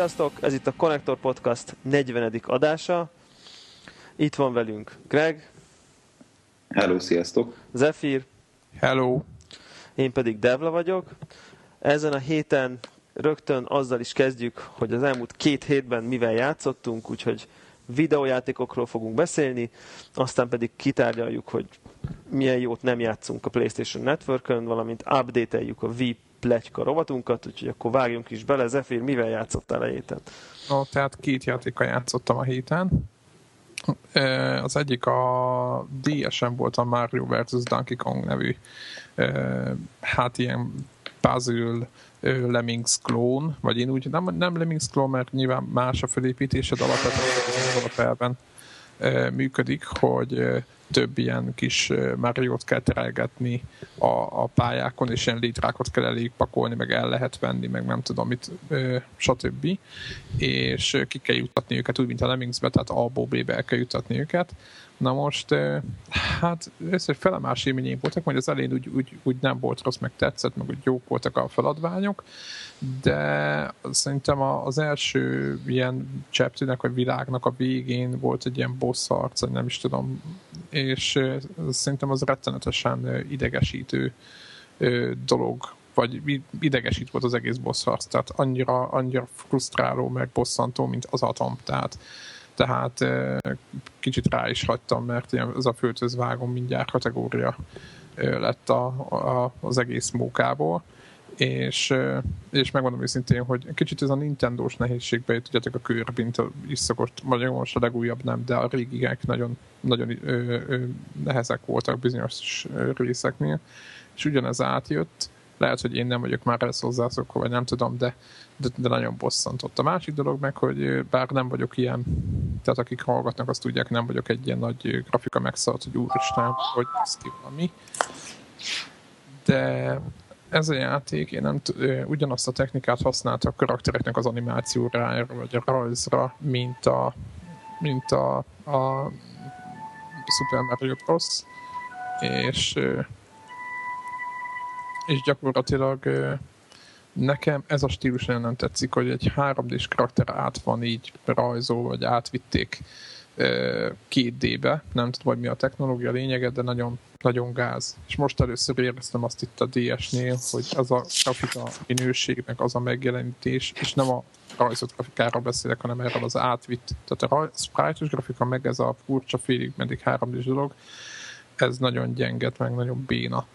Sziasztok! Ez itt a Connector Podcast 40. adása. Itt van velünk Greg. Hello, sziasztok! Zephyr. Hello! Én pedig Devla vagyok. Ezen a héten rögtön azzal is kezdjük, hogy az elmúlt két hétben mivel játszottunk, úgyhogy videójátékokról fogunk beszélni, aztán pedig kitárgyaljuk, hogy milyen jót nem játszunk a PlayStation Network-ön, valamint update-eljük a V plegyka rovatunkat, úgyhogy akkor vágjunk is bele. Zephyr, mivel játszottál a héten? No, tehát két játékkal játszottam a héten. Az egyik a DSM volt a Mario vs. Donkey Kong nevű hát ilyen puzzle Lemmings klón, vagy én úgy, nem, nem Lemmings klón, mert nyilván más a felépítésed alapvetően az alapelven működik, hogy több ilyen kis Mario-t kell terelgetni a, a pályákon, és ilyen létrákot kell elég pakolni, meg el lehet venni, meg nem tudom mit, stb. És ki kell jutatni őket úgy, mint a Lemmingsbe, tehát A-ból B-be el kell jutatni őket. Na most, hát ez egy felemás élményeim voltak, majd az elején úgy, úgy, úgy nem volt rossz, meg tetszett, meg úgy jók voltak a feladványok, de szerintem az első ilyen chapternek, vagy világnak a végén volt egy ilyen boss harc, nem is tudom, és szerintem az rettenetesen idegesítő dolog, vagy idegesít volt az egész boss harc, tehát annyira, annyira frusztráló, meg bosszantó, mint az atom, tehát tehát kicsit rá is hagytam, mert ez a földhöz vágom mindjárt kategória lett a, a, az egész mókából és, és megmondom őszintén, hogy kicsit ez a Nintendo-s nehézségbe jött, tudjátok, a Kirby-t is szokott, vagy most a legújabb nem, de a régigek nagyon, nagyon ö, ö, nehezek voltak bizonyos részeknél, és ugyanez átjött, lehet, hogy én nem vagyok már ezt hozzászokva, vagy nem tudom, de, de, de nagyon bosszantott. A másik dolog meg, hogy bár nem vagyok ilyen, tehát akik hallgatnak, azt tudják, nem vagyok egy ilyen nagy grafika megszállt, hogy úristen, hogy ez ki valami. De ez a játék, én nem ugyanazt a technikát használta a karaktereknek az animációra, vagy a rajzra, mint a, mint a, a Super Mario Bros. És, és gyakorlatilag nekem ez a stílus nem tetszik, hogy egy 3D-s karakter át van így rajzol, vagy átvitték 2D-be, nem tudom, hogy mi a technológia lényege, de nagyon, nagyon gáz. És most először éreztem azt itt a DS-nél, hogy az a grafika minőségnek az a megjelenítés, és nem a rajzott grafikáról beszélek, hanem erről az átvitt. Tehát a sprite grafika, meg ez a furcsa félig meddig 3 d dolog, ez nagyon gyenget, meg nagyon béna.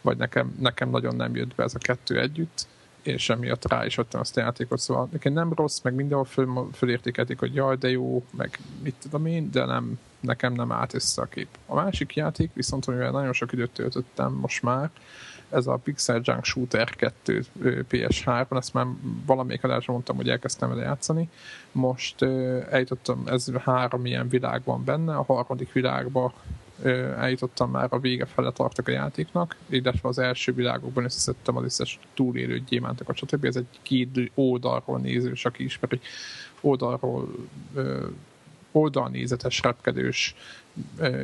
Vagy nekem, nekem nagyon nem jött be ez a kettő együtt és emiatt rá is adtam azt a játékot, szóval nekem nem rossz, meg mindenhol föl, fölértékelték, hogy jaj, de jó, meg mit tudom én, de nem, nekem nem állt össze a kép. A másik játék, viszont amivel nagyon sok időt töltöttem most már, ez a Pixel Junk Shooter 2 PS3-on, ezt már valamelyik adásra mondtam, hogy elkezdtem vele játszani. Most eljutottam, ez három ilyen világ van benne, a harmadik világban eljutottam már a vége fele tartok a játéknak, illetve az első világokban összeszedtem az összes túlélő gyémántokat, stb. Ez egy két oldalról nézős, aki ismeri, oldalról oldalnézetes, repkedős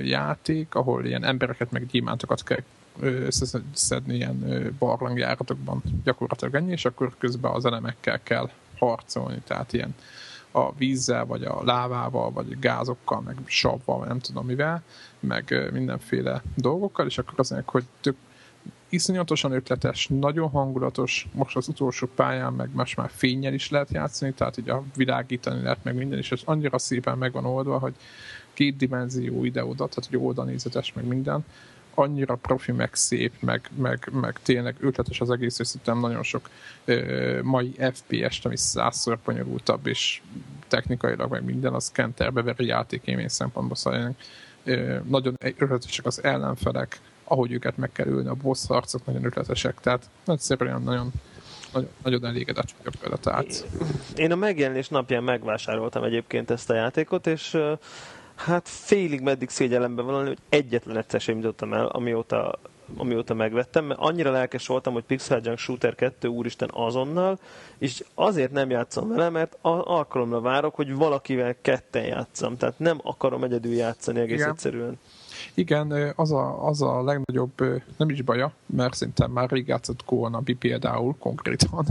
játék, ahol ilyen embereket meg gyémántokat kell összeszedni ilyen barlangjáratokban gyakorlatilag ennyi, és akkor közben az elemekkel kell harcolni, tehát ilyen a vízzel, vagy a lávával, vagy gázokkal, meg savval, nem tudom mivel, meg mindenféle dolgokkal, és akkor azt hogy tök iszonyatosan ötletes, nagyon hangulatos, most az utolsó pályán meg most már fényel is lehet játszani, tehát így a világítani lehet meg minden, és ez annyira szépen meg van oldva, hogy két dimenzió ide-oda, tehát hogy oldalnézetes meg minden, annyira profi, meg szép, meg, meg, meg tényleg ötletes az egész, és szerintem nagyon sok ö, mai FPS-t, ami százszor bonyolultabb, és technikailag meg minden, az kenterbe veri játékémény szempontból, szóval ö, nagyon ötletesek az ellenfelek, ahogy őket meg kell ülni, a boss harcok nagyon ötletesek, tehát nagyszerűen nagyon, nagyon, nagyon elégedett vagyok vele. Tehát. Én a megjelenés napján megvásároltam egyébként ezt a játékot, és hát félig meddig szégyelemben van, hogy egyetlen egyszer sem jutottam el, amióta, amióta megvettem, mert annyira lelkes voltam, hogy Pixel Junk Shooter 2 úristen azonnal, és azért nem játszom vele, mert alkalomra várok, hogy valakivel ketten játszam, tehát nem akarom egyedül játszani egész Igen. egyszerűen. Igen, az a, az a legnagyobb, nem is baja, mert szerintem már rég játszott Kóanabi például konkrétan,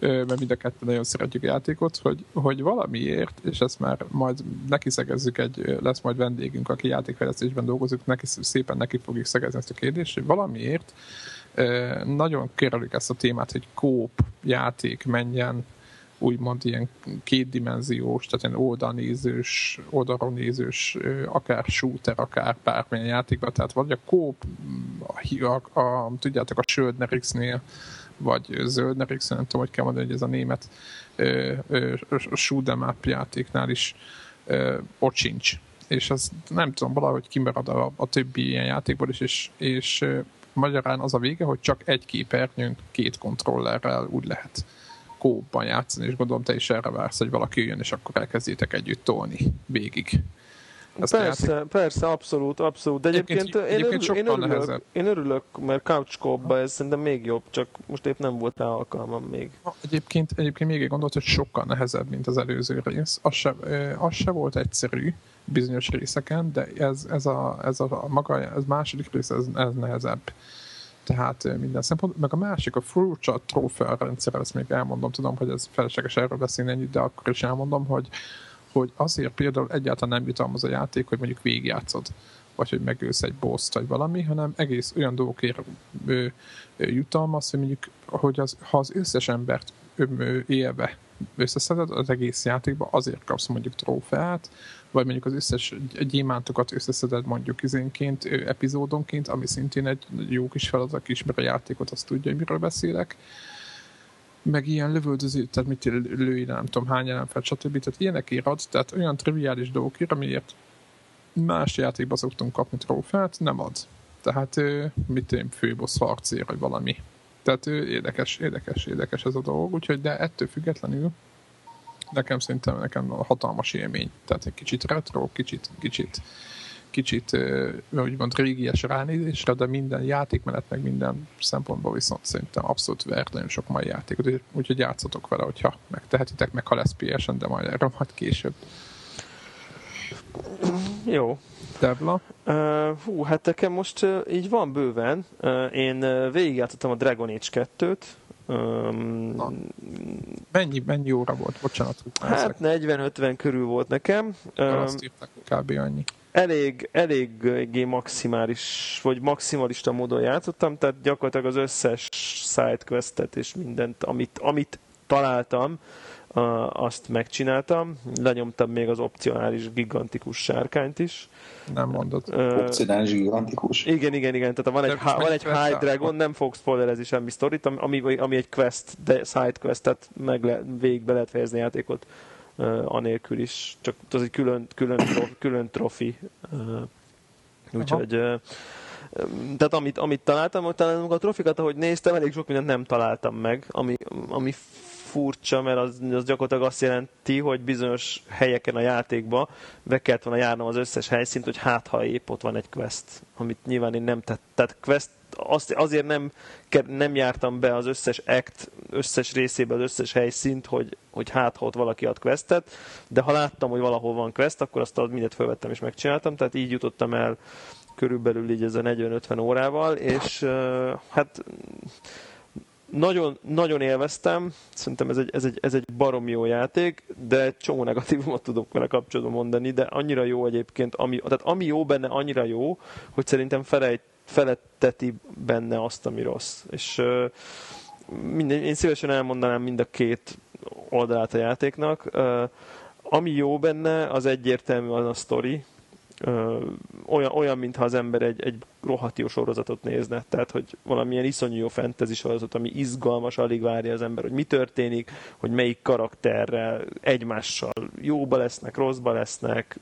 mert mind a kettő nagyon szeretjük a játékot, hogy, hogy valamiért, és ezt már majd neki szegezzük egy, lesz majd vendégünk, aki játékfejlesztésben dolgozik, neki szépen neki fogjuk szegezni ezt a kérdést, hogy valamiért nagyon kerülik ezt a témát, hogy kóp játék menjen úgymond ilyen kétdimenziós, tehát ilyen oldalnézős, oldalról nézős, akár shooter, akár bármilyen játékban, tehát vagy a kóp, a, a, tudjátok, a Söldnerix-nél, vagy Zöldnerix, nem tudom, hogy kell mondani, hogy ez a német shoot'em up játéknál is ö, ott sincs. És az nem tudom, valahogy kimarad a, a többi ilyen játékból is, és, és magyarán az a vége, hogy csak egy képernyőn két kontrollerrel úgy lehet kóban játszani, és gondolom te is erre vársz, hogy valaki jön, és akkor elkezdjétek együtt tolni végig. Ezt persze, persze, abszolút, abszolút. De egyébként, egyébként, én, egyébként örül, én, örülök, én örülök, mert couch ez szerintem még jobb, csak most épp nem volt rá alkalmam még. Egyébként, egyébként még egy gondolat, hogy sokkal nehezebb, mint az előző rész. Az se, az se volt egyszerű bizonyos részeken, de ez, ez, a, ez a, a maga, ez második rész, ez, ez nehezebb tehát minden szempont. Meg a másik, a furcsa trófea rendszer, ezt még elmondom, tudom, hogy ez felesleges erről beszélni ennyit, de akkor is elmondom, hogy, hogy azért például egyáltalán nem jutalmaz a játék, hogy mondjuk végigjátszod vagy hogy megősz egy boss vagy valami, hanem egész olyan dolgokért jutalmaz, hogy mondjuk, hogy az, ha az összes embert élve összeszeded az egész játékba, azért kapsz mondjuk trófeát, vagy mondjuk az összes gyémántokat összeszeded mondjuk izénként, epizódonként, ami szintén egy jó kis feladat, ismer a játékot, azt tudja, hogy miről beszélek. Meg ilyen lövöldöző, tehát mit lőj, nem tudom hány ellenfelt, stb. Tehát ilyenek írad, tehát olyan triviális dolgokért, amiért más játékban szoktunk kapni trófeát, nem ad. Tehát mit én főbossz harcér, vagy valami. Tehát érdekes, érdekes, érdekes ez a dolog, úgyhogy de ettől függetlenül nekem szerintem nekem hatalmas élmény. Tehát egy kicsit retro, kicsit, kicsit, kicsit úgymond régies ránézésre, de minden játékmenet, meg minden szempontból viszont szerintem abszolút vert nagyon sok mai játékot, úgyhogy játszotok vele, hogyha megtehetitek, meg ha lesz PS-en, de majd erről majd később. Jó. Debla? Uh, hú, hát nekem most uh, így van bőven. Uh, én uh, végigjátszottam a Dragon Age 2-t, Um, mennyi, mennyi óra volt? Bocsánat. Hát 40-50 körül volt nekem. Um, azt írták kb. annyi. Elég, eléggé maximális, vagy maximalista módon játszottam, tehát gyakorlatilag az összes sidequestet és mindent, amit, amit találtam, azt megcsináltam. Lenyomtam még az opcionális gigantikus sárkányt is. Nem mondod. Uh, opcionális gigantikus? Igen, igen, igen. Tehát van egy, ha, van egy High Dragon, nem fog spoilerezni semmi sztorit, ami, ami egy quest, de side quest, tehát meg le, végigbe lehet fejezni játékot uh, anélkül is. Csak az egy külön, külön, trof, külön trofi. Uh, úgyhogy uh, tehát amit, amit találtam, talán a trofikat, ahogy néztem, elég sok mindent nem találtam meg, ami, ami furcsa, mert az, az gyakorlatilag azt jelenti, hogy bizonyos helyeken a játékba be kellett volna járnom az összes helyszínt, hogy hát ha épp ott van egy quest, amit nyilván én nem tett. Tehát quest azt, azért nem, nem jártam be az összes act, összes részébe az összes helyszínt, hogy, hogy hát ha ott valaki ad questet, de ha láttam, hogy valahol van quest, akkor azt mindent felvettem és megcsináltam, tehát így jutottam el körülbelül így ez a 40-50 órával, és hát nagyon, nagyon élveztem, szerintem ez egy, ez, egy, ez egy barom jó játék, de csomó negatívumot tudok vele kapcsolatban mondani, de annyira jó egyébként, ami, tehát ami jó benne, annyira jó, hogy szerintem felejt, feletteti benne azt, ami rossz. És minden, én szívesen elmondanám mind a két oldalát a játéknak. Ami jó benne, az egyértelműen a sztori, olyan, olyan, mintha az ember egy, egy rohadt jó sorozatot nézne. Tehát, hogy valamilyen iszonyú jó fantasy sorozat, ami izgalmas, alig várja az ember, hogy mi történik, hogy melyik karakterrel egymással jóba lesznek, rosszba lesznek,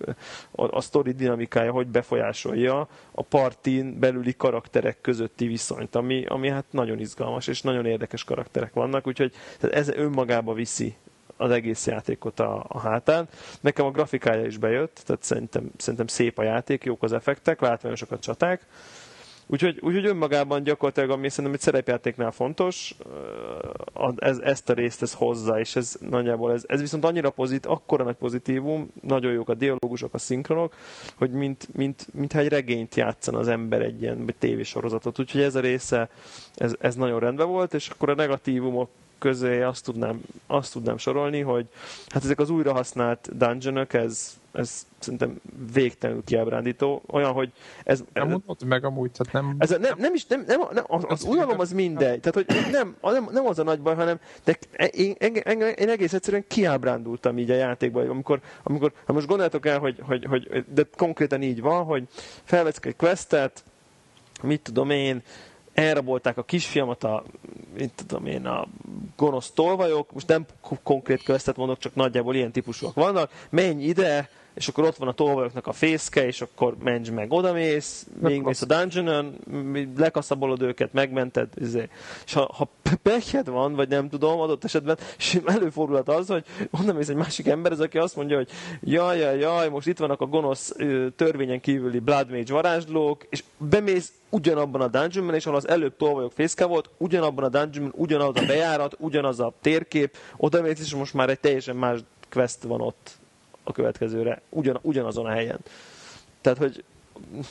a, a sztori dinamikája hogy befolyásolja a partin belüli karakterek közötti viszonyt, ami, ami hát nagyon izgalmas, és nagyon érdekes karakterek vannak, úgyhogy tehát ez önmagába viszi az egész játékot a, a hátán. Nekem a grafikája is bejött, tehát szerintem, szerintem szép a játék, jók az effektek, látványosak a csaták, Úgyhogy, úgyhogy önmagában gyakorlatilag, ami szerintem egy szerepjátéknál fontos, ez, ezt a részt ez hozza, és ez nagyjából ez, ez viszont annyira pozit, akkora nagy pozitívum, nagyon jók a dialógusok, a szinkronok, hogy mint, mint, mintha egy regényt játszan az ember egy ilyen tévésorozatot. Úgyhogy ez a része, ez, ez nagyon rendben volt, és akkor a negatívumok közé azt tudnám, azt tudnám sorolni, hogy hát ezek az újrahasznált dungeonok, ez, ez szerintem végtelenül kiábrándító. Olyan, hogy ez... Nem mondod meg amúgy, tehát nem... Ez a, nem, nem is, nem, nem, nem az, az újalom az mindegy. Tehát, hogy nem, nem, nem az a nagy baj, hanem de én, én, én, én egész egyszerűen kiábrándultam így a játékban, amikor, amikor ha most gondoljátok el, hogy, hogy, hogy, de konkrétan így van, hogy felveszek egy questet, mit tudom én, elrabolták a kisfiamat a, mit tudom én, a gonosz tolvajok, most nem konkrét questet mondok, csak nagyjából ilyen típusúak vannak, menj ide, és akkor ott van a tolvajoknak a fészke, és akkor menj meg, odamész, még mész a dungeonon, lekaszabolod őket, megmented, izé. és ha, ha pekhed van, vagy nem tudom, adott esetben, és előfordulhat az, hogy onnan mész egy másik ember, az, aki azt mondja, hogy jaj, jaj, jaj, most itt vannak a gonosz törvényen kívüli Blood Mage varázslók, és bemész ugyanabban a dungeonban, és ahol az előbb tolvajok fészke volt, ugyanabban a dungeonban, ugyanaz a bejárat, ugyanaz a térkép, oda mész, és most már egy teljesen más quest van ott a következőre, ugyan, ugyanazon a helyen. Tehát, hogy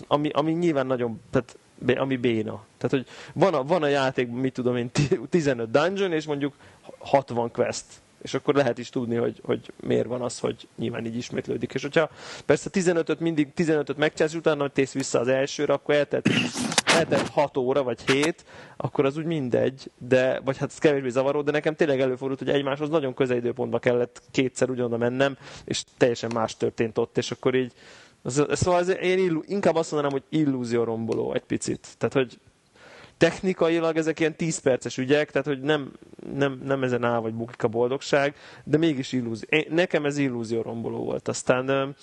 ami, ami nyilván nagyon, tehát ami béna. Tehát, hogy van a, van a játékban, mit tudom én, 15 dungeon, és mondjuk 60 quest. És akkor lehet is tudni, hogy, hogy miért van az, hogy nyilván így ismétlődik. És hogyha persze 15-öt mindig 15-öt megcsinálsz, utána tész vissza az elsőre, akkor eltelt, eltelt 6 óra vagy 7, akkor az úgy mindegy, de, vagy hát ez kevésbé zavaró, de nekem tényleg előfordult, hogy egymáshoz nagyon közel időpontba kellett kétszer ugyanoda mennem, és teljesen más történt ott, és akkor így Szóval ez, én illu, inkább azt mondanám, hogy illúzió romboló egy picit. Tehát, hogy technikailag ezek ilyen 10 perces ügyek, tehát hogy nem, nem, nem ezen áll vagy bukik a boldogság, de mégis illúzió. Én, nekem ez illúzió romboló volt. Aztán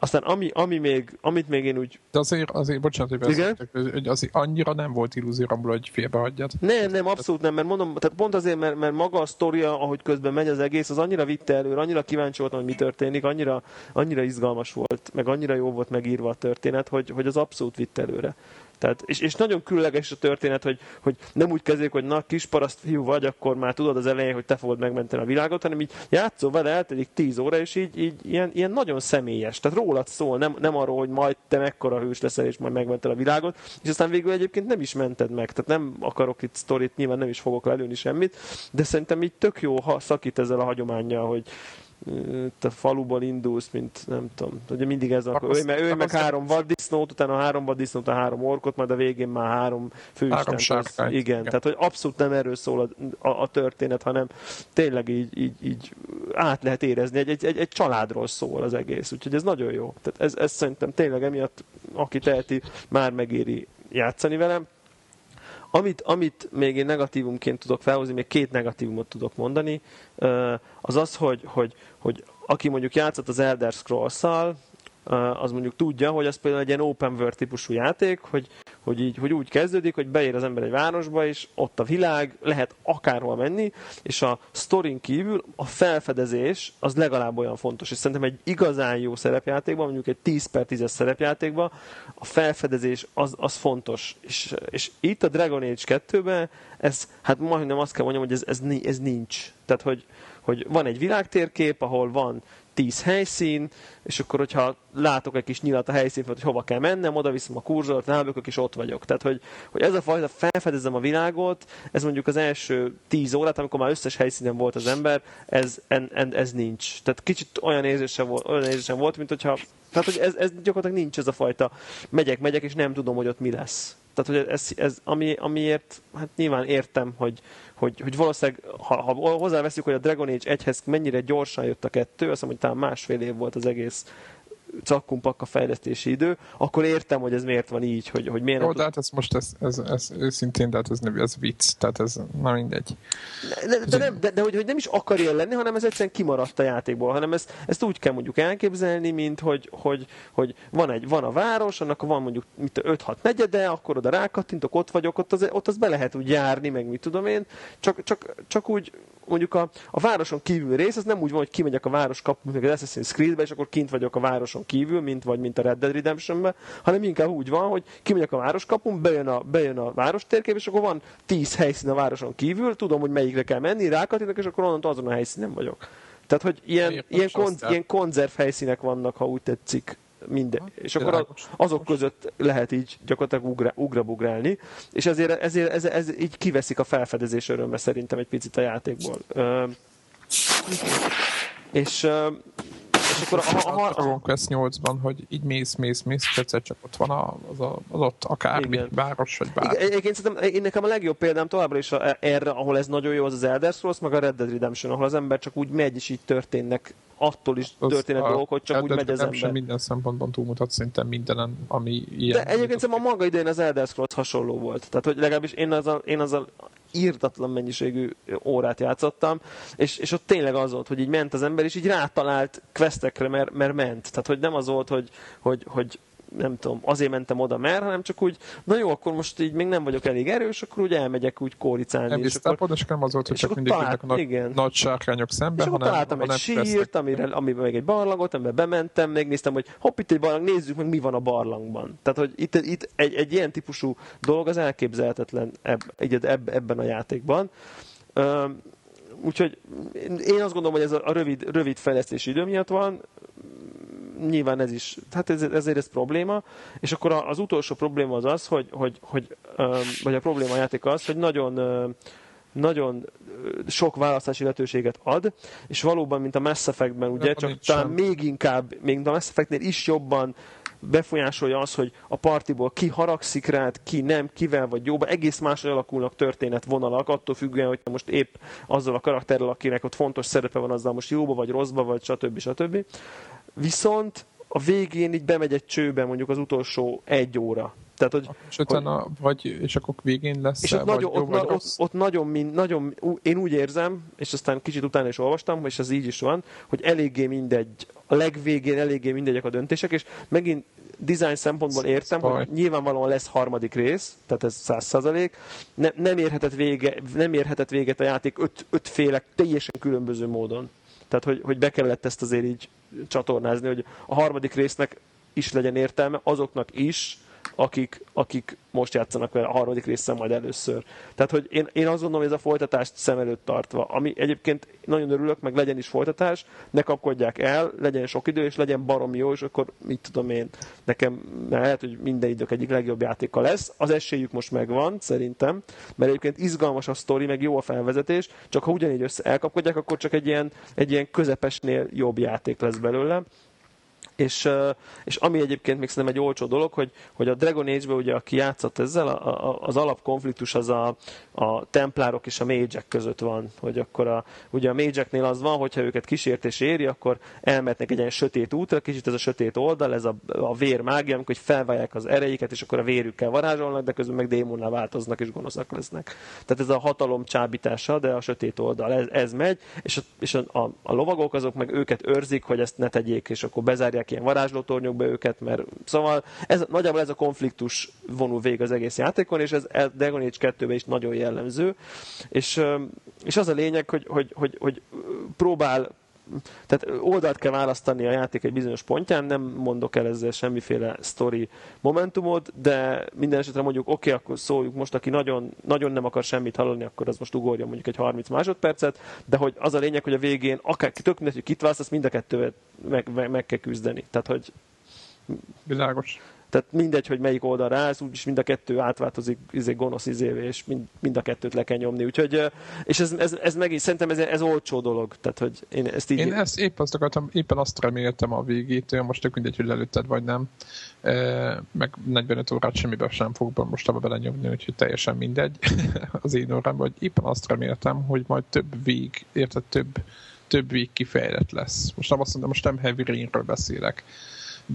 aztán ami, ami még, amit még én úgy... De azért, azért bocsánat, hogy beszéltek, hogy azért annyira nem volt illúzióramból, hogy félbehagyjad. Nem, nem, abszolút nem, mert mondom, tehát pont azért, mert, mert maga a sztoria, ahogy közben megy az egész, az annyira vitte előre, annyira kíváncsi voltam, hogy mi történik, annyira, annyira izgalmas volt, meg annyira jó volt megírva a történet, hogy, hogy az abszolút vitte előre. Tehát, és, és nagyon különleges a történet, hogy, hogy nem úgy kezdődik, hogy na, kis paraszt fiú vagy, akkor már tudod az elején, hogy te fogod megmenteni a világot, hanem így játszol vele, eltelik tíz óra, és így, így ilyen, ilyen nagyon személyes. Tehát rólad szól, nem, nem arról, hogy majd te mekkora hős leszel, és majd megmented a világot, és aztán végül egyébként nem is mented meg. Tehát nem akarok itt sztorit, nyilván nem is fogok lelőni semmit, de szerintem így tök jó, ha szakít ezzel a hagyományjal, hogy, te faluból indulsz, mint nem tudom, ugye mindig ez a, ő, meg, ő meg három vaddisznót, utána három vaddisznót, a három orkot, majd a végén már három főisten. Igen, igen, tehát hogy abszolút nem erről szól a, a, a történet, hanem tényleg így, így, így át lehet érezni, egy, egy, egy, egy családról szól az egész, úgyhogy ez nagyon jó. Tehát ez, ez szerintem tényleg emiatt, aki teheti, már megéri játszani velem. Amit, amit még én negatívumként tudok felhozni, még két negatívumot tudok mondani, az az, hogy, hogy, hogy aki mondjuk játszott az Elder Scrolls-szal, az mondjuk tudja, hogy az például egy ilyen open world típusú játék, hogy, hogy, így, hogy úgy kezdődik, hogy beér az ember egy városba, és ott a világ, lehet akárhol menni, és a sztorin kívül a felfedezés az legalább olyan fontos. És szerintem egy igazán jó szerepjátékban, mondjuk egy 10 per 10-es szerepjátékban, a felfedezés az, az fontos. És, és itt a Dragon Age 2-ben ez, hát majdnem azt kell mondjam, hogy ez, ez, ez nincs. Tehát, hogy, hogy van egy világtérkép, ahol van tíz helyszín, és akkor, hogyha látok egy kis nyilat a helyszín, hogy hova kell mennem, oda viszem a kurzort, rábökök, és ott vagyok. Tehát, hogy, hogy ez a fajta felfedezem a világot, ez mondjuk az első tíz órát, amikor már összes helyszínen volt az ember, ez, en, en, ez nincs. Tehát kicsit olyan érzésem volt, olyan érzésem volt mint hogyha, tehát, hogy ez, ez gyakorlatilag nincs ez a fajta megyek, megyek, és nem tudom, hogy ott mi lesz. Tehát, hogy ez, ez ami, amiért, hát nyilván értem, hogy, hogy, hogy valószínűleg, ha, ha hozzáveszünk, hogy a Dragon Age 1-hez mennyire gyorsan jött a kettő, azt mondom, hogy talán másfél év volt az egész cakkumpakka fejlesztési idő, akkor értem, hogy ez miért van így, hogy, hogy miért Jó, de hát ez most, ez, ez, ez őszintén, de hát ez, ez vicc, tehát ez már mindegy. De, de, de, nem, de, de hogy, hogy nem is akar ilyen lenni, hanem ez egyszerűen kimaradt a játékból, hanem ezt, ezt úgy kell mondjuk elképzelni, mint hogy, hogy, hogy van, egy, van a város, annak van mondjuk 5-6 negyede, akkor oda rákattintok, ott vagyok, ott az, ott az be lehet úgy járni, meg mit tudom én, csak, csak, csak úgy mondjuk a, a városon kívül rész, az nem úgy van, hogy kimegyek a város kapun, meg az Assassin's Creed-be, és akkor kint vagyok a városon kívül, mint vagy mint a Red Dead Redemption-be, hanem inkább úgy van, hogy kimegyek a város kapun, bejön a, bejön a város térkép, és akkor van tíz helyszín a városon kívül, tudom, hogy melyikre kell menni, rákattintok, és akkor onnantól azon a helyszínen vagyok. Tehát, hogy ilyen, ilyen, konz, ilyen konzerv helyszínek vannak, ha úgy tetszik, minden. Ha, és akkor azok között lehet így gyakorlatilag ugra, ugrabugrálni, és ezért, ezért ez, ez, így kiveszik a felfedezés örömbe szerintem egy picit a játékból. És és akkor a, a, a, a Conquest 8-ban, hogy így mész, mész, mész, és egyszer csak ott van az, a, az ott akármi, Igen. város, vagy bármi. Igen, egyébként szerintem én nekem a legjobb példám továbbra is a, erre, ahol ez nagyon jó, az az Elder Scrolls, meg a Red Dead Redemption, ahol az ember csak úgy megy, és így történnek attól is az történnek dolgok, hogy csak Elder úgy megy az ember. minden szempontban túlmutat szinte mindenen, ami ilyen. De egyébként szerintem a maga idején az Elder Scrolls hasonló volt. Tehát, hogy legalábbis én azzal, én azzal írtatlan mennyiségű órát játszottam, és, és ott tényleg az volt, hogy így ment az ember, és így rátalált questekre, mert, mert ment. Tehát, hogy nem az volt, hogy, hogy, hogy nem tudom, azért mentem oda, mert, hanem csak úgy, na jó, akkor most így még nem vagyok elég erős, akkor úgy elmegyek úgy kóricálni. Nem és akkor, és nem az volt, hogy csak mindig talált, a nagy, igen. nagy sárkányok szembe, és hanem, találtam egy sírt, amire, amiben meg egy barlangot, amiben bementem, megnéztem, hogy hopp, itt egy barlang, nézzük meg, mi van a barlangban. Tehát, hogy itt, itt egy, egy ilyen típusú dolog az elképzelhetetlen eb, eb, ebben a játékban. Úgyhogy én azt gondolom, hogy ez a, rövid, rövid fejlesztési idő miatt van. Nyilván ez is, hát ez, ezért ez probléma, és akkor az utolsó probléma az az, hogy, hogy, hogy vagy a probléma a játék az, hogy nagyon nagyon sok választási lehetőséget ad, és valóban, mint a Mass Effect-ben, ugye, csak talán még inkább, még a Mass Effect-nél is jobban befolyásolja az, hogy a partiból ki haragszik rád, ki nem, kivel vagy jóba, egész más alakulnak történetvonalak, attól függően, hogy most épp azzal a karakterrel, akinek ott fontos szerepe van, azzal most jóba vagy rosszba, vagy stb. stb. Viszont a végén így bemegy egy csőbe mondjuk az utolsó egy óra. Tehát, hogy, és utána, hogy, vagy, és akkor végén lesz és ott, nagyon, ott, vagy ott, ott, nagyon, nagyon, én úgy érzem, és aztán kicsit utána is olvastam, és ez így is van, hogy eléggé mindegy, a legvégén eléggé mindegyek a döntések, és megint design szempontból értem, hogy nyilvánvalóan lesz harmadik rész, tehát ez száz százalék. Ne, nem, érhetett vége, nem érhetett véget a játék öt, ötféle teljesen különböző módon. Tehát, hogy, hogy be kellett ezt azért így csatornázni, hogy a harmadik résznek is legyen értelme, azoknak is, akik, akik most játszanak vele a harmadik részen majd először. Tehát, hogy én, én azt gondolom, hogy ez a folytatást szem előtt tartva, ami egyébként nagyon örülök, meg legyen is folytatás, ne kapkodják el, legyen sok idő, és legyen barom jó, és akkor mit tudom én, nekem lehet, hogy minden idők egyik legjobb játéka lesz. Az esélyük most megvan, szerintem, mert egyébként izgalmas a sztori, meg jó a felvezetés, csak ha ugyanígy össze elkapkodják, akkor csak egy ilyen, egy ilyen közepesnél jobb játék lesz belőle és, és ami egyébként még szerintem egy olcsó dolog, hogy, hogy a Dragon Age-ben ugye, aki játszott ezzel, a, a, az alapkonfliktus az a, a templárok és a mage között van, hogy akkor a, ugye a mage az van, hogyha őket kísértés éri, akkor elmetnek egy ilyen sötét útra, kicsit ez a sötét oldal, ez a, a vér mágia, amikor hogy felválják az erejéket, és akkor a vérükkel varázsolnak, de közben meg démonnál változnak és gonoszak lesznek. Tehát ez a hatalom csábítása, de a sötét oldal, ez, ez megy, és, a, és a, a, a lovagok azok meg őket őrzik, hogy ezt ne tegyék, és akkor bezárják ilyen varázslótornyokba őket, mert szóval ez, nagyjából ez a konfliktus vonul végig az egész játékon, és ez Dragon Age 2 is nagyon jellemző, és, és az a lényeg, hogy, hogy, hogy, hogy próbál tehát oldalt kell választani a játék egy bizonyos pontján, nem mondok el ezzel semmiféle story momentumot, de minden esetre mondjuk, oké, okay, akkor szóljuk most, aki nagyon, nagyon nem akar semmit hallani, akkor az most ugorja mondjuk egy 30 másodpercet, de hogy az a lényeg, hogy a végén akár tök mindegy, hogy kit választasz, mind a kettőt meg, meg, meg kell küzdeni. Tehát, hogy Világos. Tehát mindegy, hogy melyik oldalra állsz, úgyis mind a kettő átváltozik izé, gonosz izévé, és mind, mind, a kettőt le kell nyomni. Úgyhogy, és ez, ez, ez megint, szerintem ez, ez olcsó dolog. Tehát, hogy én ezt így... Én ezt épp azt akartam, éppen azt reméltem a végétől, most tök mindegy, hogy lelőtted vagy nem. E, meg 45 órát semmibe sem fogok most abba belenyomni, úgyhogy teljesen mindegy az én órámban, hogy éppen azt reméltem, hogy majd több vég, érted, több, több vég kifejlett lesz. Most nem azt mondom, most nem Heavy Rainről beszélek,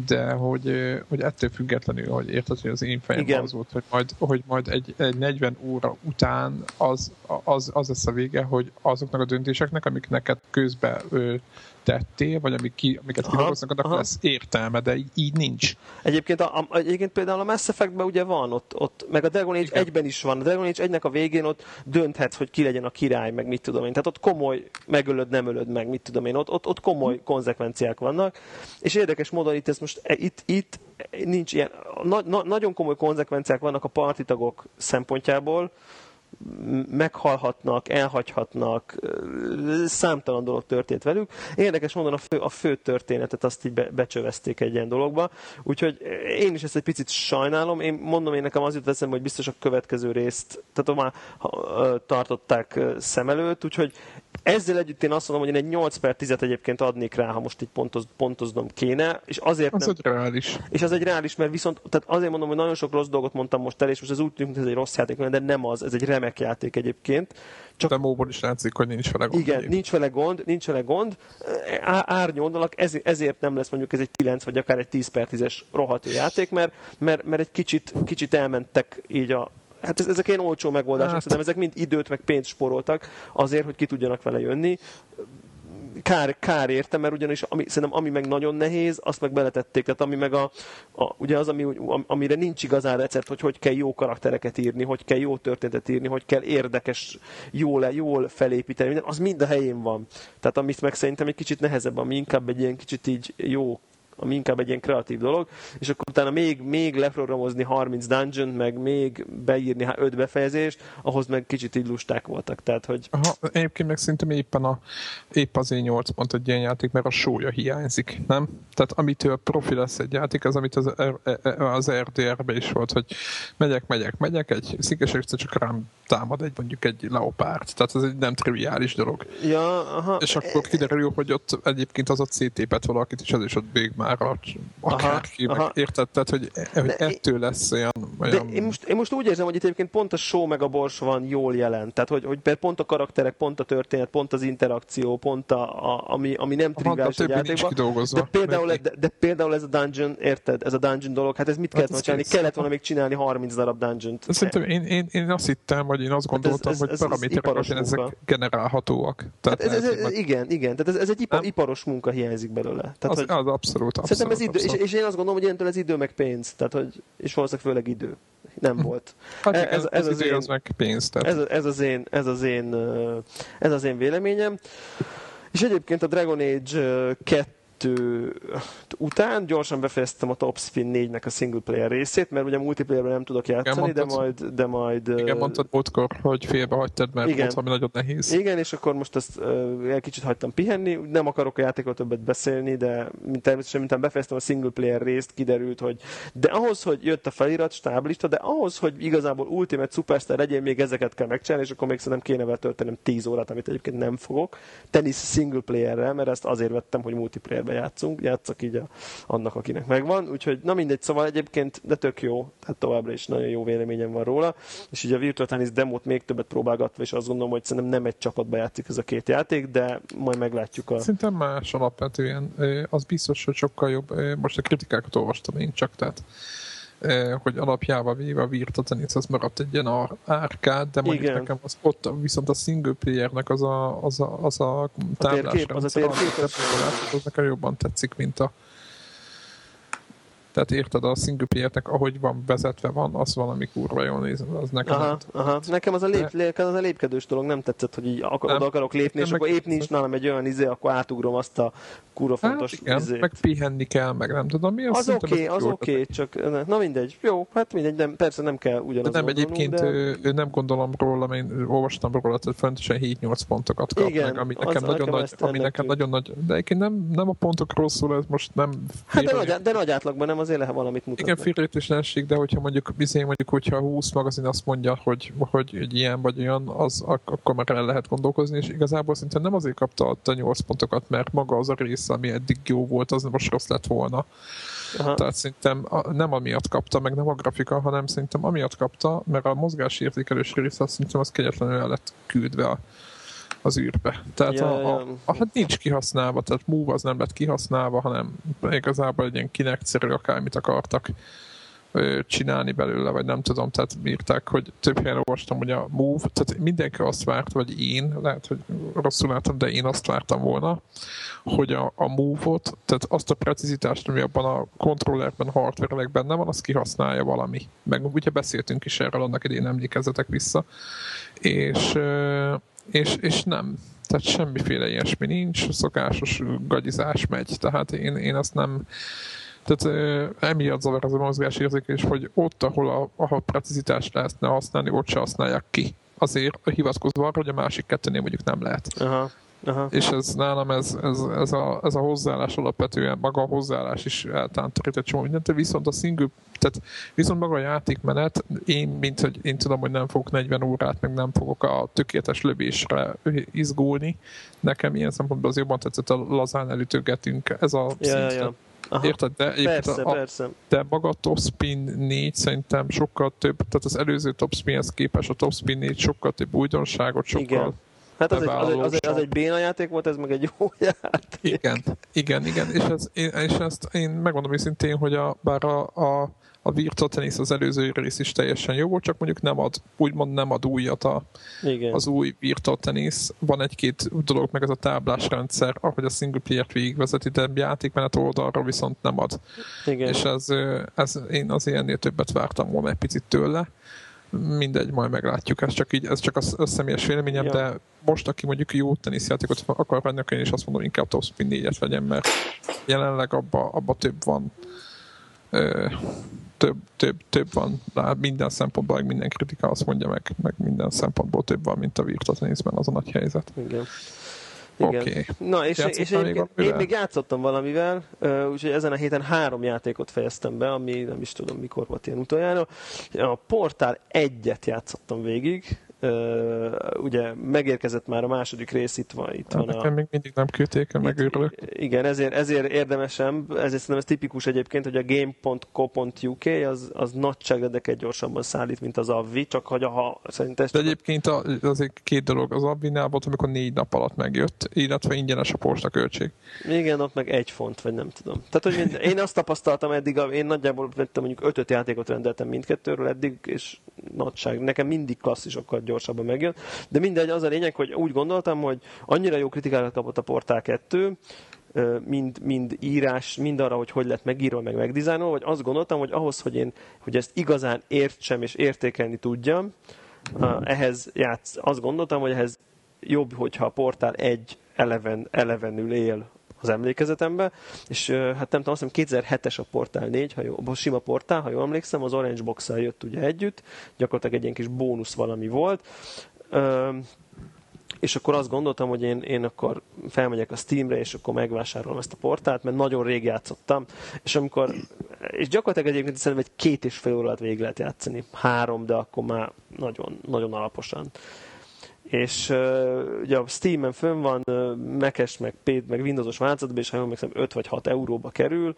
de hogy, hogy ettől függetlenül, hogy érted, hogy az én fejemben az volt, hogy majd, hogy majd egy, egy 40 óra után az, az, az lesz a vége, hogy azoknak a döntéseknek, amik neked közben ö, tettél, vagy amik ki, amiket kidolgoznak, annak aha. lesz értelme, de így, így nincs. Egyébként, a, a, egyébként például a Mass Effectben ugye van, ott, ott meg a Dragon Age Igen. egyben is van. A Dragon Age egynek a végén ott dönthetsz, hogy ki legyen a király, meg mit tudom én. Tehát ott komoly, megölöd, nem ölöd meg, mit tudom én. Ott, ott, ott komoly konzekvenciák vannak. És érdekes módon itt, ez most, e, itt, itt nincs ilyen, na, na, nagyon komoly konzekvenciák vannak a partitagok szempontjából, meghalhatnak, elhagyhatnak, számtalan dolog történt velük. Érdekes mondani, a fő, a fő történetet azt így be, becsövezték egy ilyen dologba, úgyhogy én is ezt egy picit sajnálom. Én mondom, én nekem az jut eszembe, hogy biztos a következő részt, tehát már tartották szem előtt, úgyhogy ezzel együtt én azt mondom, hogy én egy 8 per 10-et egyébként adnék rá, ha most így pontoz, pontoznom kéne, és azért az nem... egy reális. És az egy reális, mert viszont, tehát azért mondom, hogy nagyon sok rossz dolgot mondtam most el, és most ez úgy tűnik, hogy ez egy rossz játék, de nem az, ez egy remek játék egyébként. Csak demóból is látszik, hogy nincs vele gond. Igen, egyéb. nincs vele gond, nincs vele gond. Árnyódalak, ezért nem lesz mondjuk ez egy 9 vagy akár egy 10 per 10-es rohadt játék, mert, mert, mert egy kicsit, kicsit elmentek így a, hát ezek ilyen olcsó megoldások, hát. szerintem ezek mind időt meg pénzt sporoltak azért, hogy ki tudjanak vele jönni. Kár, kár érte, mert ugyanis ami, szerintem ami meg nagyon nehéz, azt meg beletették. Tehát ami meg a, a ugye az, ami, amire nincs igazán recept, hogy hogy kell jó karaktereket írni, hogy kell jó történetet írni, hogy kell érdekes, jól, jól felépíteni, minden, az mind a helyén van. Tehát amit meg szerintem egy kicsit nehezebb, ami inkább egy ilyen kicsit így jó ami inkább egy ilyen kreatív dolog, és akkor utána még, még leprogramozni 30 dungeon, meg még beírni 5 befejezést, ahhoz meg kicsit így lusták voltak. Tehát, hogy... Aha, egyébként meg szerintem éppen, a, épp az én 8 pont egy ilyen játék, mert a sója hiányzik, nem? Tehát amitől profi lesz egy játék, az amit az, az RDR-ben is volt, hogy megyek, megyek, megyek, egy szikes csak rám támad egy mondjuk egy leopárt. Tehát ez egy nem triviális dolog. Ja, aha. És akkor kiderül, hogy ott egyébként az a CT-pet valakit, és az is ott még már a, akárki, aha, érted? Tehát, hogy, hogy de ettől lesz olyan... olyan... De én most, én most úgy érzem, hogy itt egyébként pont a show meg a bors van jól jelen. Tehát, hogy, hogy pont a karakterek, pont a történet, pont az interakció, pont a, a ami, ami nem triviális egy játékban. De például, de, de, például ez a dungeon, érted? Ez a dungeon dolog, hát ez mit kellett hát volna csinálni? Kellett volna még csinálni 30 darab dungeon-t. Szerintem én, én, én azt hittem, hogy én azt gondoltam, hát ez, ez, hogy paraméteresen ezek generálhatóak. Tehát hát ez, ez, ez, igen, igen, tehát ez, ez egy ipar, iparos munka hiányzik belőle. Tehát, az, hogy, az abszolút, abszolút. Szerintem ez idő, és, és, én azt gondolom, hogy ilyentől ez idő meg pénz, tehát hogy, és valószínűleg főleg idő. Nem volt. Hát ez, ez, ez, az, én, az meg pénz. Tehát. Ez, ez, az én, ez, az én, ez az én véleményem. És egyébként a Dragon Age 2 kettő után gyorsan befejeztem a Top Spin 4-nek a single player részét, mert ugye multiplayerben nem tudok játszani, igen, de majd... De majd igen, mondtad múltkor, hogy félbe hagytad, mert igen, volt valami nagyon nehéz. Igen, és akkor most ezt egy kicsit hagytam pihenni, nem akarok a játékot többet beszélni, de mint természetesen, mintán befejeztem a single player részt, kiderült, hogy de ahhoz, hogy jött a felirat, stáblista, de ahhoz, hogy igazából Ultimate Superstar legyen, még ezeket kell megcsinálni, és akkor még szerintem kéne vele töltenem 10 órát, amit egyébként nem fogok. Tenisz single playerrel, mert ezt azért vettem, hogy játszunk, játszak így a, annak, akinek megvan. Úgyhogy na mindegy, szóval egyébként, de tök jó, tehát továbbra is nagyon jó véleményem van róla. És így a Virtual Tennis demót még többet próbálgatva, és azt gondolom, hogy szerintem nem egy csapatba játszik ez a két játék, de majd meglátjuk a... Szerintem más alapvetően. Az biztos, hogy sokkal jobb. Most a kritikákat olvastam én csak, tehát hogy alapjába véve a Virta Tennis az maradt egy ilyen árkád, de mondjuk Igen. nekem az ott viszont a single playernek az a, az a, az a táblás az a térkép, az, az nekem jobban tetszik, mint a tehát érted, a single player ahogy van vezetve van, az valami kurva jól néz, az nekem. Aha, aha. Nekem az a, lép, lép, az a lépkedős dolog nem tetszett, hogy így akar, nem, oda akarok lépni, és akkor épp nincs nálam egy olyan izé, akkor átugrom azt a kurva hát fontos hát igen, izét. meg pihenni kell, meg nem tudom mi. Az oké, okay, az oké, okay, csak na mindegy. Jó, hát mindegy, nem, persze nem kell ugyanaz de Nem, egyébként de... ő, nem gondolom róla, én olvastam róla, hogy fontosan 7-8 pontokat kap igen, meg, ami nekem, nagyon nagy, ami nekem nagyon nagy, de egyébként nem, nem a pontokról szól, ez most nem... Hát de nagy, de nagy átlagban nem azért lehet valamit mutatni. Igen, félreértéslenség, de hogyha mondjuk, bizony mondjuk, hogyha 20 magazin azt mondja, hogy, hogy egy ilyen vagy olyan, az, akkor már el lehet gondolkozni, és igazából szinte nem azért kapta a 8 pontokat, mert maga az a része, ami eddig jó volt, az most rossz lett volna. Aha. Tehát szerintem nem amiatt kapta, meg nem a grafika, hanem szerintem amiatt kapta, mert a mozgási értékelős része szerintem az kegyetlenül el lett küldve a, az űrbe. Tehát ja, a, a, a, hát nincs kihasználva, tehát Move az nem lett kihasználva, hanem igazából egy ilyen kinect akármit akartak csinálni belőle, vagy nem tudom, tehát írták, hogy több helyen olvastam, hogy a Move, tehát mindenki azt várt, vagy én, lehet, hogy rosszul láttam, de én azt vártam volna, hogy a, a Move-ot, tehát azt a precizitást, ami abban a kontrollerben, hardware benne van, azt kihasználja valami. Meg ugye beszéltünk is erről, annak idén emlékezzetek vissza. És, és, és nem. Tehát semmiféle ilyesmi nincs, szokásos gagyizás megy, tehát én, én azt nem tehát emiatt zavar az a mozgásérzékelés, hogy ott, ahol a, ahol precizitást lehetne használni, ott se használják ki. Azért hivatkozva arra, hogy a másik kettőnél mondjuk nem lehet. Aha. Aha. És ez nálam ez, ez, ez, a, ez a hozzáállás alapvetően, maga a hozzáállás is eltántorít egy csomó mindent, viszont a single, tehát viszont maga a játékmenet, én, mint hogy én tudom, hogy nem fogok 40 órát, meg nem fogok a tökéletes lövésre izgulni, nekem ilyen szempontból az jobban tetszett a lazán elütögetünk, ez a ja, szint, ja. Aha. Érted? De, persze, a, persze. de maga a Topspin 4 szerintem sokkal több, tehát az előző Topspinhez képest a Topspin 4 sokkal több újdonságot, sokkal Igen. Hát az egy, az, egy, az, egy, az egy béna játék volt, ez meg egy jó játék. Igen, igen, igen. És, ez, és ezt én megmondom őszintén, hogy a, bár a, a a Virtua Tennis az előző rész is teljesen jó volt, csak mondjuk nem ad, úgymond nem ad újat a, Igen. az új Virtua Tennis. Van egy-két dolog, meg ez a táblás rendszer, ahogy a single player-t végigvezeti, de játékmenet oldalra viszont nem ad. Igen. És ez, ez, én az ennél többet vártam volna egy picit tőle. Mindegy, majd meglátjuk. Ez csak, így, ez csak a, a személyes véleményem, ja. de most, aki mondjuk jó teniszjátékot akar venni, akkor én is azt mondom, inkább Topspin 4-et vegyem, mert jelenleg abba, abba több van több, több, több van, de minden szempontból, meg minden kritika azt mondja meg, meg minden szempontból több van, mint a Virtua Tennisben az a nagy helyzet. Igen. Igen. Okay. Na, és, és én, én még játszottam valamivel, úgyhogy ezen a héten három játékot fejeztem be, ami nem is tudom mikor volt ilyen utoljára. A Portál egyet játszottam végig, ugye megérkezett már a második rész, itt van. Itt hát van nekem a... még mindig nem küldték, megőrülök. Igen, ezért, ezért érdemesem, ezért szerintem ez tipikus egyébként, hogy a game.co.uk az, az nagyságrendeket gyorsabban szállít, mint az Avvi, csak hogy ha szerintem... De egyébként a, azért két dolog, az Avvinál volt, amikor négy nap alatt megjött, illetve ingyenes a posta költség. Igen, ott meg egy font, vagy nem tudom. Tehát, hogy én azt tapasztaltam eddig, én nagyjából mondjuk ötöt játékot rendeltem mindkettőről eddig, és nagyság. Nekem mindig klasszisokkal gyorsabban megjön. De mindegy, az a lényeg, hogy úgy gondoltam, hogy annyira jó kritikákat kapott a Portál 2, mind, mind írás, mind arra, hogy hogy lett megírva, meg megdizájnolva, vagy azt gondoltam, hogy ahhoz, hogy én hogy ezt igazán értsem és értékelni tudjam, ehhez játsz, azt gondoltam, hogy ehhez jobb, hogyha a portál egy eleven, elevenül él az emlékezetembe, és hát nem tudom, azt hiszem 2007-es a Portál 4, ha jó, a sima Portál, ha jól emlékszem, az Orange box jött ugye együtt, gyakorlatilag egy ilyen kis bónusz valami volt, és akkor azt gondoltam, hogy én, én akkor felmegyek a Steamre, és akkor megvásárolom ezt a portált, mert nagyon rég játszottam, és amikor, és gyakorlatilag egyébként szerintem egy két és fél órát végig lehet játszani, három, de akkor már nagyon, nagyon alaposan és uh, ugye a Steam-en fönn van, uh, Mac-es, meg, meg Windows-os változatban, és ha jól 5 vagy 6 euróba kerül,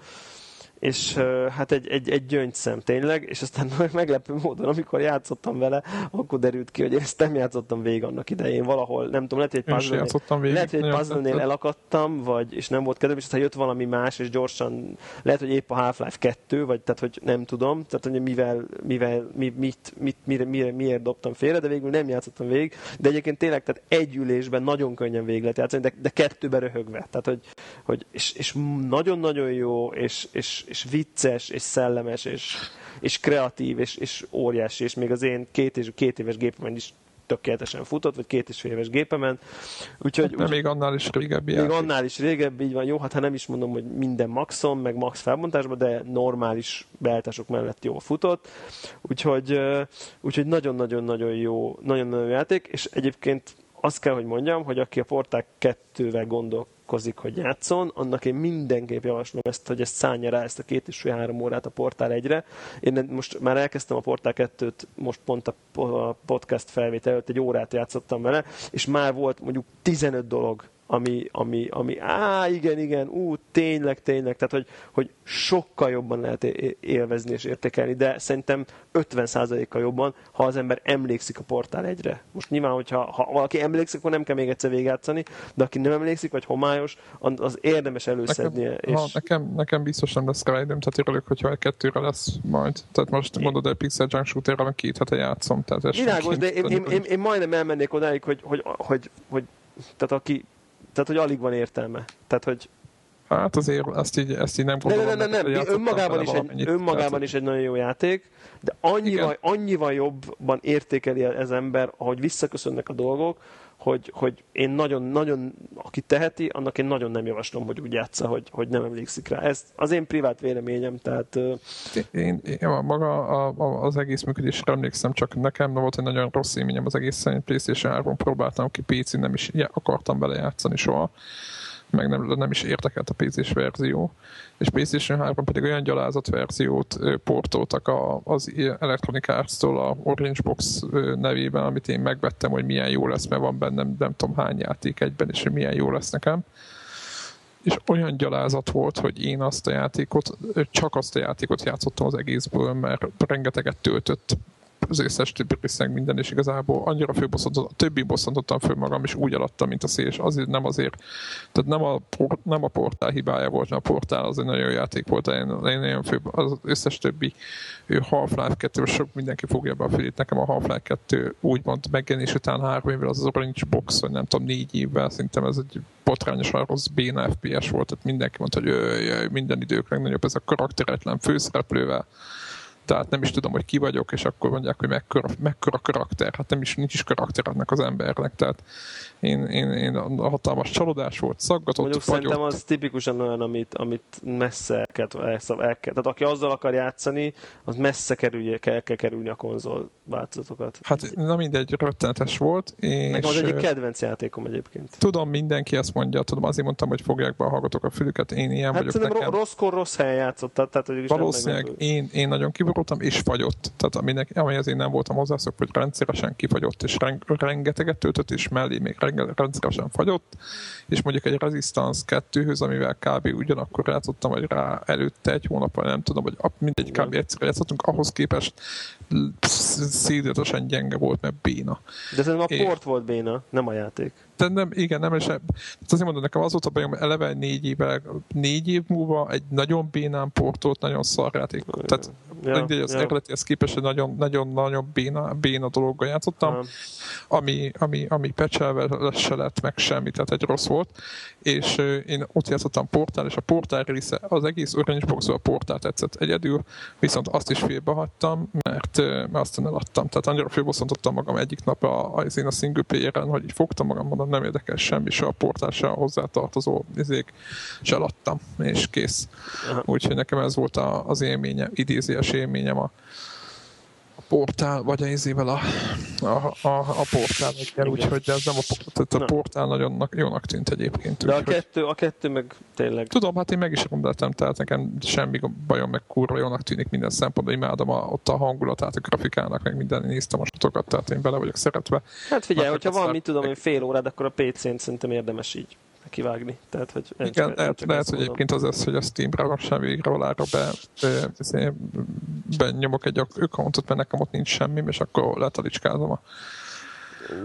és hát egy, egy, egy gyöngyszem tényleg, és aztán meglepő módon, amikor játszottam vele, akkor derült ki, hogy én ezt nem játszottam végig annak idején. Valahol, nem tudom, lehet, hogy egy puzzle lehet, hogy egy puzzle elakadtam, vagy, és nem volt kedvem, és aztán jött valami más, és gyorsan, lehet, hogy épp a Half-Life 2, vagy tehát, hogy nem tudom, tehát, hogy mivel, mivel mi, mit, mit, mire, mire, miért dobtam félre, de végül nem játszottam végig, de egyébként tényleg, tehát egy ülésben nagyon könnyen végig lehet játszani, de, de kettőben röhögve, tehát, hogy, hogy és, és nagyon-nagyon jó, és, és, és vicces, és szellemes, és, és kreatív, és, és óriási, és még az én két, és, két éves gépemen is tökéletesen futott, vagy két és fél éves gépemen. Úgyhogy, hát, úgy, még annál is régebbi Még játék. annál is régebbi, így van. Jó, hát ha nem is mondom, hogy minden maxon, meg max felbontásban, de normális beállítások mellett jó futott. Úgyhogy, úgyhogy nagyon-nagyon-nagyon jó, nagyon-nagyon jó játék, és egyébként azt kell, hogy mondjam, hogy aki a Porták 2-vel gondol, gondolkozik, hogy játszon, annak én mindenképp javaslom ezt, hogy ezt szállja rá ezt a két és három órát a Portál egyre. Én most már elkezdtem a Portál 2-t, most pont a podcast felvétel előtt egy órát játszottam vele, és már volt mondjuk 15 dolog, ami, ami, ami, á, igen, igen, ú, tényleg, tényleg, tehát, hogy, hogy sokkal jobban lehet élvezni és értékelni, de szerintem 50%-kal jobban, ha az ember emlékszik a portál egyre. Most nyilván, hogyha ha valaki emlékszik, akkor nem kell még egyszer végigjátszani, de aki nem emlékszik, vagy homályos, az érdemes előszednie. Nekem, és... ha, nekem, nekem biztos nem lesz rá időm, tehát örülök, hogyha egy kettőre lesz majd. Tehát most én... mondod, hogy Pixel Junk shooter két hete játszom. Tehát Világos, de én, én, én, én, majdnem elmennék odáig, hogy, hogy, hogy, hogy tehát aki tehát, hogy alig van értelme. Tehát, hogy Hát azért ezt így, ezt így nem gondolom. Nem, nem, nem, nem. Önmagában, is egy, önmagában is egy nagyon jó játék, de annyival, annyival jobban értékeli ez ember, ahogy visszaköszönnek a dolgok, hogy, hogy én nagyon, nagyon, aki teheti, annak én nagyon nem javaslom, hogy úgy játsza, hogy, hogy nem emlékszik rá. Ez az én privát véleményem, tehát... Én, én maga a, a, az egész működésre emlékszem, csak nekem volt egy nagyon rossz élményem az egész szerint PlayStation 3 próbáltam ki PC, nem is akartam bele játszani soha meg nem, nem is érdekelt a PC-s verzió, és PlayStation 3 pedig olyan gyalázat verziót portoltak a, az Electronic Arts-tól a Orange Box nevében, amit én megvettem, hogy milyen jó lesz, mert van bennem nem tudom hány játék egyben, és hogy milyen jó lesz nekem. És olyan gyalázat volt, hogy én azt a játékot, csak azt a játékot játszottam az egészből, mert rengeteget töltött az összes többi résznek minden, és igazából annyira főbosszantott, a többi bosszantottam föl magam, és úgy alattam, mint a szél, azért nem azért, tehát nem a, nem a portál hibája volt, mert a portál az egy nagyon jó játék volt, én, én nagyon fő, az összes többi Half-Life 2 sok mindenki fogja be a fülét, nekem a Half-Life 2 úgymond megjelenés után három évvel az, az Orange Box, vagy nem tudom, négy évvel, szerintem ez egy botrányosan rossz béna FPS volt, tehát mindenki mondta, hogy jöjj, jöjj, minden idők legnagyobb, ez a karakteretlen főszereplővel tehát nem is tudom, hogy ki vagyok, és akkor mondják, hogy mekkora, mekkora karakter. Hát nem is, nincs is karakter annak az embernek. Tehát én, én, én a hatalmas csalódás volt, szaggatott, Mondjuk fagyott. szerintem az tipikusan olyan, amit, amit messze el kell, el, el kell. Tehát aki azzal akar játszani, az messze kerülje, kell, kell kerülni a konzol változatokat. Hát na mindegy, röttenetes volt. És Nekem az egyik kedvenc játékom egyébként. Tudom, mindenki ezt mondja, tudom, azért mondtam, hogy fogják be a hallgatók a fülüket, én ilyen hát vagyok. nekem. rosszkor rossz helyen játszottad, tehát hogy Valószínűleg én, én nagyon kiborultam, és fagyott. Tehát aminek, amihez én nem voltam hozzászok, hogy rendszeresen kifagyott, és rengeteget töltött, és mellé még rendszeresen fagyott, és mondjuk egy Resistance 2-höz, amivel kb. ugyanakkor játszottam, vagy rá előtte egy hónap, nem tudom, hogy mindegy kb. egyszer játszottunk, ahhoz képest szédületosan gyenge volt, mert béna. De szerintem a port volt béna, nem a játék de nem, igen, nem, és azért mondom, nekem az volt a bajom, eleve négy, éve, négy év múlva egy nagyon bénán portolt, nagyon szar játék. Tehát ja, mindegy, az ja. eredeti, ez képest egy nagyon, nagyon, nagyon béna, béna dologgal játszottam, ja. ami, ami, ami pecselve se lett meg semmi, tehát egy rossz volt, és én ott játszottam portál, és a portál része, az egész Orange box a portál tetszett egyedül, viszont azt is félbehagytam, mert, mert aztán eladtam. Tehát annyira félbosszantottam magam egyik nap a, az én a single player hogy így fogtam magam, mondom, nem érdekel semmi, se a portál, se a hozzátartozó izék, se eladtam, és kész. Úgyhogy nekem ez volt a, az élménye, idézés élményem a portál, vagy a izével a, a, a, a portál egyel, úgyhogy ez nem a, tehát a portál nagyon jónak tűnt egyébként. De a kettő, a kettő meg tényleg... Tudom, hát én meg is rendeltem, tehát nekem semmi bajom, meg kurva jónak tűnik minden szempontból, imádom a, ott a hangulatát, a grafikának, meg minden, néztem a statokat, tehát én bele vagyok szeretve. Hát figyelj, hogyha van, mit tudom, hogy fél órád, akkor a PC-n szerintem érdemes így kivágni. Tehát, hogy Igen, csak, lehet, csak lehet hogy egyébként az lesz, hogy a Steam-re sem végre alára be, be, be, be nyomok egy accountot, mert nekem ott nincs semmi, és akkor letalicskázom a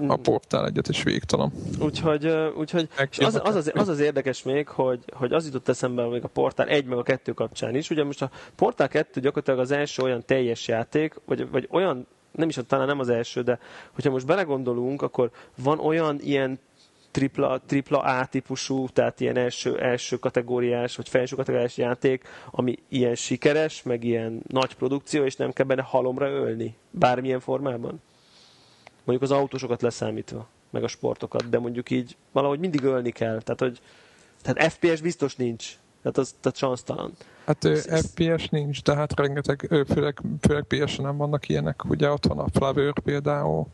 a portál egyet is végtalan. Úgyhogy, úgyhogy az, az, az, az, az, érdekes még, hogy, hogy az jutott eszembe még a portál egy meg a kettő kapcsán is. Ugye most a portál kettő gyakorlatilag az első olyan teljes játék, vagy, vagy olyan nem is, talán nem az első, de hogyha most belegondolunk, akkor van olyan ilyen tripla, tripla A típusú, tehát ilyen első, első kategóriás, vagy felső kategóriás játék, ami ilyen sikeres, meg ilyen nagy produkció, és nem kell benne halomra ölni, bármilyen formában. Mondjuk az autósokat leszámítva, meg a sportokat, de mondjuk így valahogy mindig ölni kell, tehát hogy tehát FPS biztos nincs, tehát az tehát sansztalan. Hát ez, FPS nincs, de hát rengeteg, főleg, főleg PS-en nem vannak ilyenek, ugye ott van a Flavor például,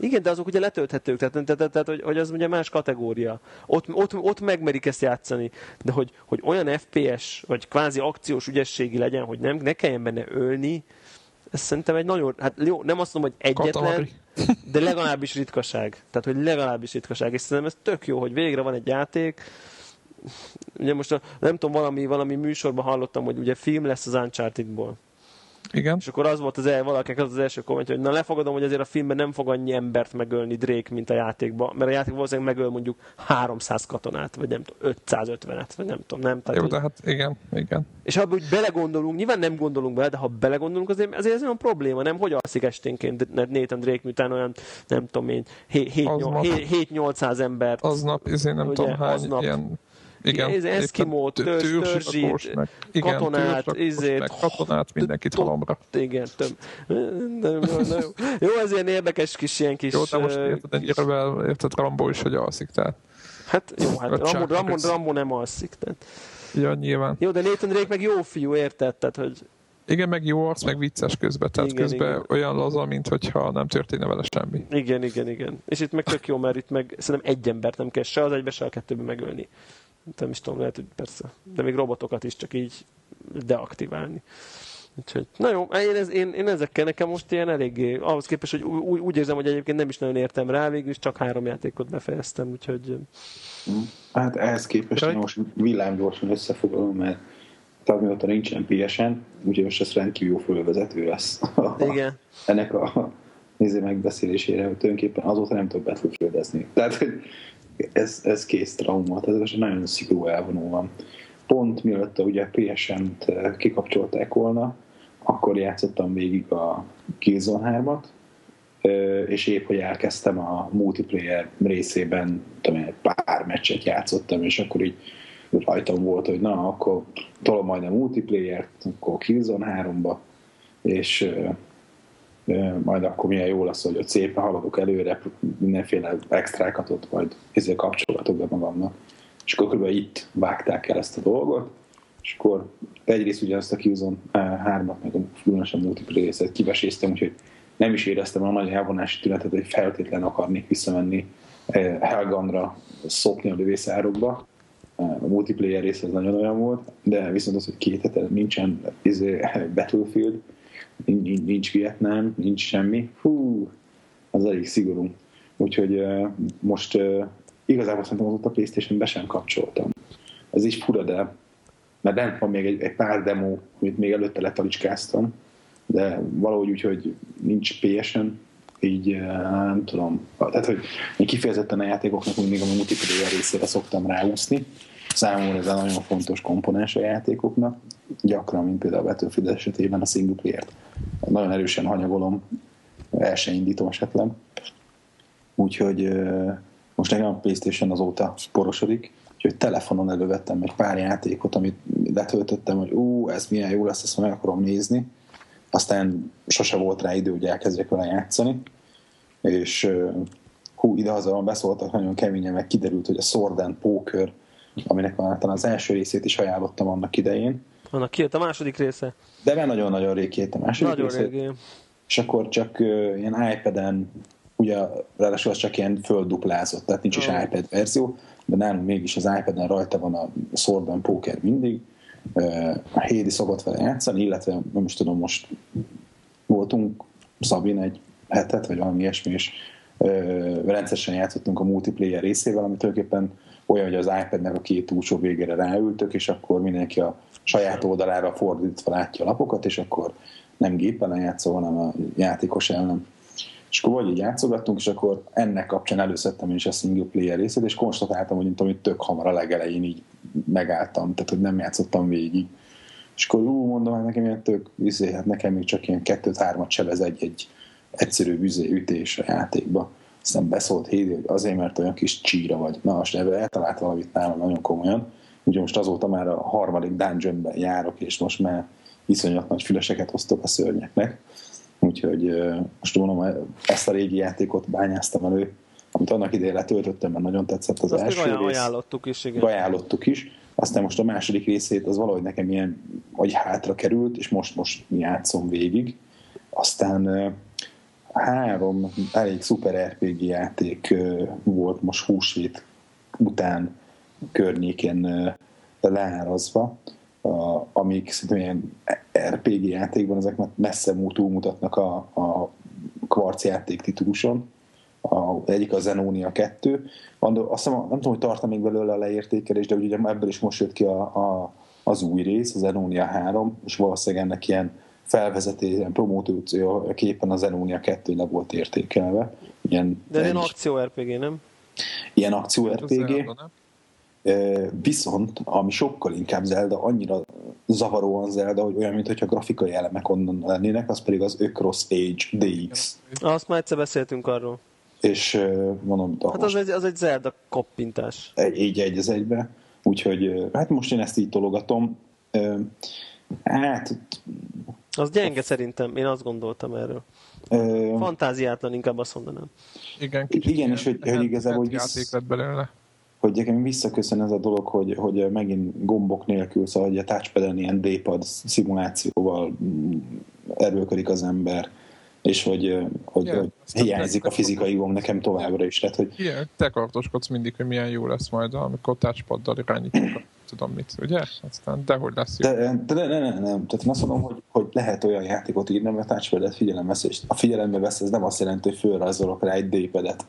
igen, de azok ugye letölthetők, tehát, tehát, tehát, tehát hogy, hogy az ugye más kategória. Ott, ott, ott megmerik ezt játszani, de hogy, hogy olyan FPS, vagy kvázi akciós ügyességi legyen, hogy nem, ne kelljen benne ölni, ez szerintem egy nagyon, hát jó, nem azt mondom, hogy egyetlen, Katamari. de legalábbis ritkaság. Tehát, hogy legalábbis ritkaság. És szerintem ez tök jó, hogy végre van egy játék. Ugye most a, nem tudom, valami, valami műsorban hallottam, hogy ugye film lesz az Uncharted-ból. Igen. És akkor az volt az el, valakinek az az első kommentje, hogy na lefogadom, hogy azért a filmben nem fog annyi embert megölni Drake, mint a játékban, mert a játék valószínűleg megöl mondjuk 300 katonát, vagy nem tudom, 550-et, vagy nem tudom, nem. Tehát, Jó, de hát igen, igen. és ha úgy belegondolunk, nyilván nem gondolunk bele, de ha belegondolunk, azért, azért ez olyan probléma, nem? Hogy alszik esténként Nathan Drake, miután olyan, nem tudom én, Aznap. 7-800 embert. Aznap, izé nem Ugye, tudom hány aznap. ilyen igen, Ez tő- törzs- törzsiragos, törzsit, katonát, izét, katonát, mindenkit halomra. Igen. Na, jó, ez ilyen érdekes kis, ilyen kis... Jó, de most érted, ennyire érted, Rambó is, hogy alszik, tehát. Hát jó, hát Rambo, Rambo. Rambo nem alszik. Tehát. Ja, nyilván. Jó, de Nathan Drake meg jó fiú, érted? Tehát, hogy Igen, meg jó arc, meg vicces közben, tehát Igen, közben igen. olyan laza, mint hogyha nem történne vele semmi. igen, igen, igen. És itt meg tök jó, mert itt meg szerintem egy embert nem kell se az egybe, se a kettőbe megölni. Nem is tudom, lehet, hogy persze. De még robotokat is csak így deaktiválni. Úgyhogy, na jó, én, ez, én, én ezekkel nekem most ilyen eléggé, ahhoz képest, hogy úgy, úgy érzem, hogy egyébként nem is nagyon értem rá, végül is csak három játékot befejeztem, úgyhogy Hát ehhez képest én most villámgyorsan összefoglalom, mert tehát mióta nincsen PSN, úgyhogy most ez rendkívül jó fölvezető lesz. igen. Ennek a néző megbeszélésére, hogy tulajdonképpen azóta nem tudok battlefieldezni. Tehát, hogy ez, ez kész trauma, tehát ez nagyon szigorú elvonó van. Pont mielőtt a ugye PSN-t eh, kikapcsolták volna, akkor játszottam végig a Killzone 3-at, Ö, és épp, hogy elkezdtem a multiplayer részében, tudom, én, pár meccset játszottam, és akkor így rajtam volt, hogy na, akkor tolom majd a multiplayer akkor Killzone 3-ba, és ö, majd akkor milyen jó lesz, hogy ott szépen haladok előre, mindenféle extrákat ott majd ezzel kapcsolatok be magamnak. És akkor kb. itt vágták el ezt a dolgot, és akkor egyrészt ugye azt a Killzone 3-at, meg a különösen multiplayer részét kiveséztem, úgyhogy nem is éreztem a nagy elvonási tünetet, hogy feltétlen akarnék visszamenni Helganra szopni a lövészárokba. A multiplayer rész az nagyon olyan volt, de viszont az, hogy két hete nincsen izé, Battlefield, nincs, nincs- Vietnám, nincs semmi, hú, az elég szigorú. Úgyhogy most igazából szerintem azóta a Playstation be sem kapcsoltam. Ez is fura, de mert nem van még egy, egy pár demo, amit még előtte letalicskáztam, de valahogy úgy, hogy nincs PSN, így nem tudom. Tehát, hogy én kifejezetten a játékoknak mindig a multiplayer részére szoktam ráúszni. Számomra ez egy nagyon fontos komponens a játékoknak. Gyakran, mint például a Battlefield esetében a single player-t. Nagyon erősen hanyagolom, el se indítom esetleg. Úgyhogy most nekem a Playstation azóta porosodik, úgyhogy telefonon elővettem egy pár játékot, amit letöltöttem, hogy ú, ez milyen jó lesz, ezt meg akarom nézni. Aztán sose volt rá idő, hogy elkezdjek vele játszani. És hú, idehaza beszóltak nagyon keményen, meg kiderült, hogy a Sword and Poker, aminek van talán az első részét is ajánlottam annak idején, Annak kijött a második része. de már nagyon-nagyon rég két a második Nagyon részét régi. és akkor csak uh, ilyen iPad-en, ugye ráadásul az csak ilyen földuplázott, tehát nincs is Ah. iPad verzió, de nálunk mégis az iPad-en rajta van a Sword and Poker mindig, a Hédi szokott vele játszani, illetve nem is tudom, most voltunk Szabin egy hetet, vagy valami ilyesmi, és rendszeresen játszottunk a multiplayer részével, ami tulajdonképpen olyan, hogy az iPad-nek a két túlsó végére ráültök, és akkor mindenki a saját oldalára fordítva látja a lapokat, és akkor nem gépen játszol, hanem a játékos ellen. És akkor vagy így játszogattunk, és akkor ennek kapcsán előszedtem én is a single player részét, és konstatáltam, hogy mint amit tök hamar a legelején így megálltam, tehát hogy nem játszottam végig. És akkor ú, mondom, hát nekem ilyen tök, izé, hát nekem még csak ilyen kettőt-hármat sebez egy-egy egyszerű üzé, ütés a játékba. Aztán beszólt Hédi, hogy azért, mert olyan kis csíra vagy. Na, most ebből eltalált valamit nálam nagyon komolyan. Ugye most azóta már a harmadik dungeonben járok, és most már iszonyat nagy füleseket osztok a szörnyeknek. Úgyhogy most mondom, ezt a régi játékot bányáztam elő, amit annak idején letöltöttem, mert nagyon tetszett az Azt első ajánl- rész ajánlottuk is, igen. ajánlottuk is. Aztán most a második részét az valahogy nekem ilyen, hogy hátra került, és most, most játszom végig. Aztán három elég szuper RPG játék volt most húsvét után környéken leárazva. a, amik szerintem ilyen RPG játékban ezek messze túlmutatnak a, a kvarc játék tituluson. A, egyik a Zenonia 2. Azt hiszem, nem tudom, hogy tart még belőle a leértékelés, de ugye ebből is most jött ki a, a, az új rész, az Zenonia 3, és valószínűleg ennek ilyen felvezetés, ilyen promóció képen a Zenonia 2 le volt értékelve. Ilyen, de ilyen akció RPG, nem? Ilyen akció RPG. Viszont, ami sokkal inkább Zelda, annyira zavaróan Zelda, hogy olyan, mintha grafikai elemek onnan lennének, az pedig az Ökross Age DX. Azt már egyszer beszéltünk arról. És mondom... Hát az egy, az egy Zelda koppintás. Egy, így egy az egybe. Úgyhogy hát most én ezt így tologatom. Hát... Az gyenge szerintem, én azt gondoltam erről. Fantáziátlan, inkább azt mondanám. Igen, igen és hogy, hogy igazából vissz, belőle. hogy nekem visszaköszön ez a dolog, hogy, hogy megint gombok nélkül, szóval hogy a touchpad ilyen D-pad szimulációval erőködik az ember, és hogy, hogy, yeah, hogy hiányzik a fizikai gomb nekem továbbra is. Tehát, hogy... Igen, te kartoskodsz mindig, hogy milyen jó lesz majd, amikor touchpaddal irányítjuk tudom mit, ugye? Aztán dehogy lesz jó. De, de, de, de, nem. Tehát én azt mondom, hogy, hogy lehet olyan játékot írni, mert touchpadet figyelembe és a figyelembe vesz, ez nem azt jelenti, hogy fölrajzolok rá egy D-pedet.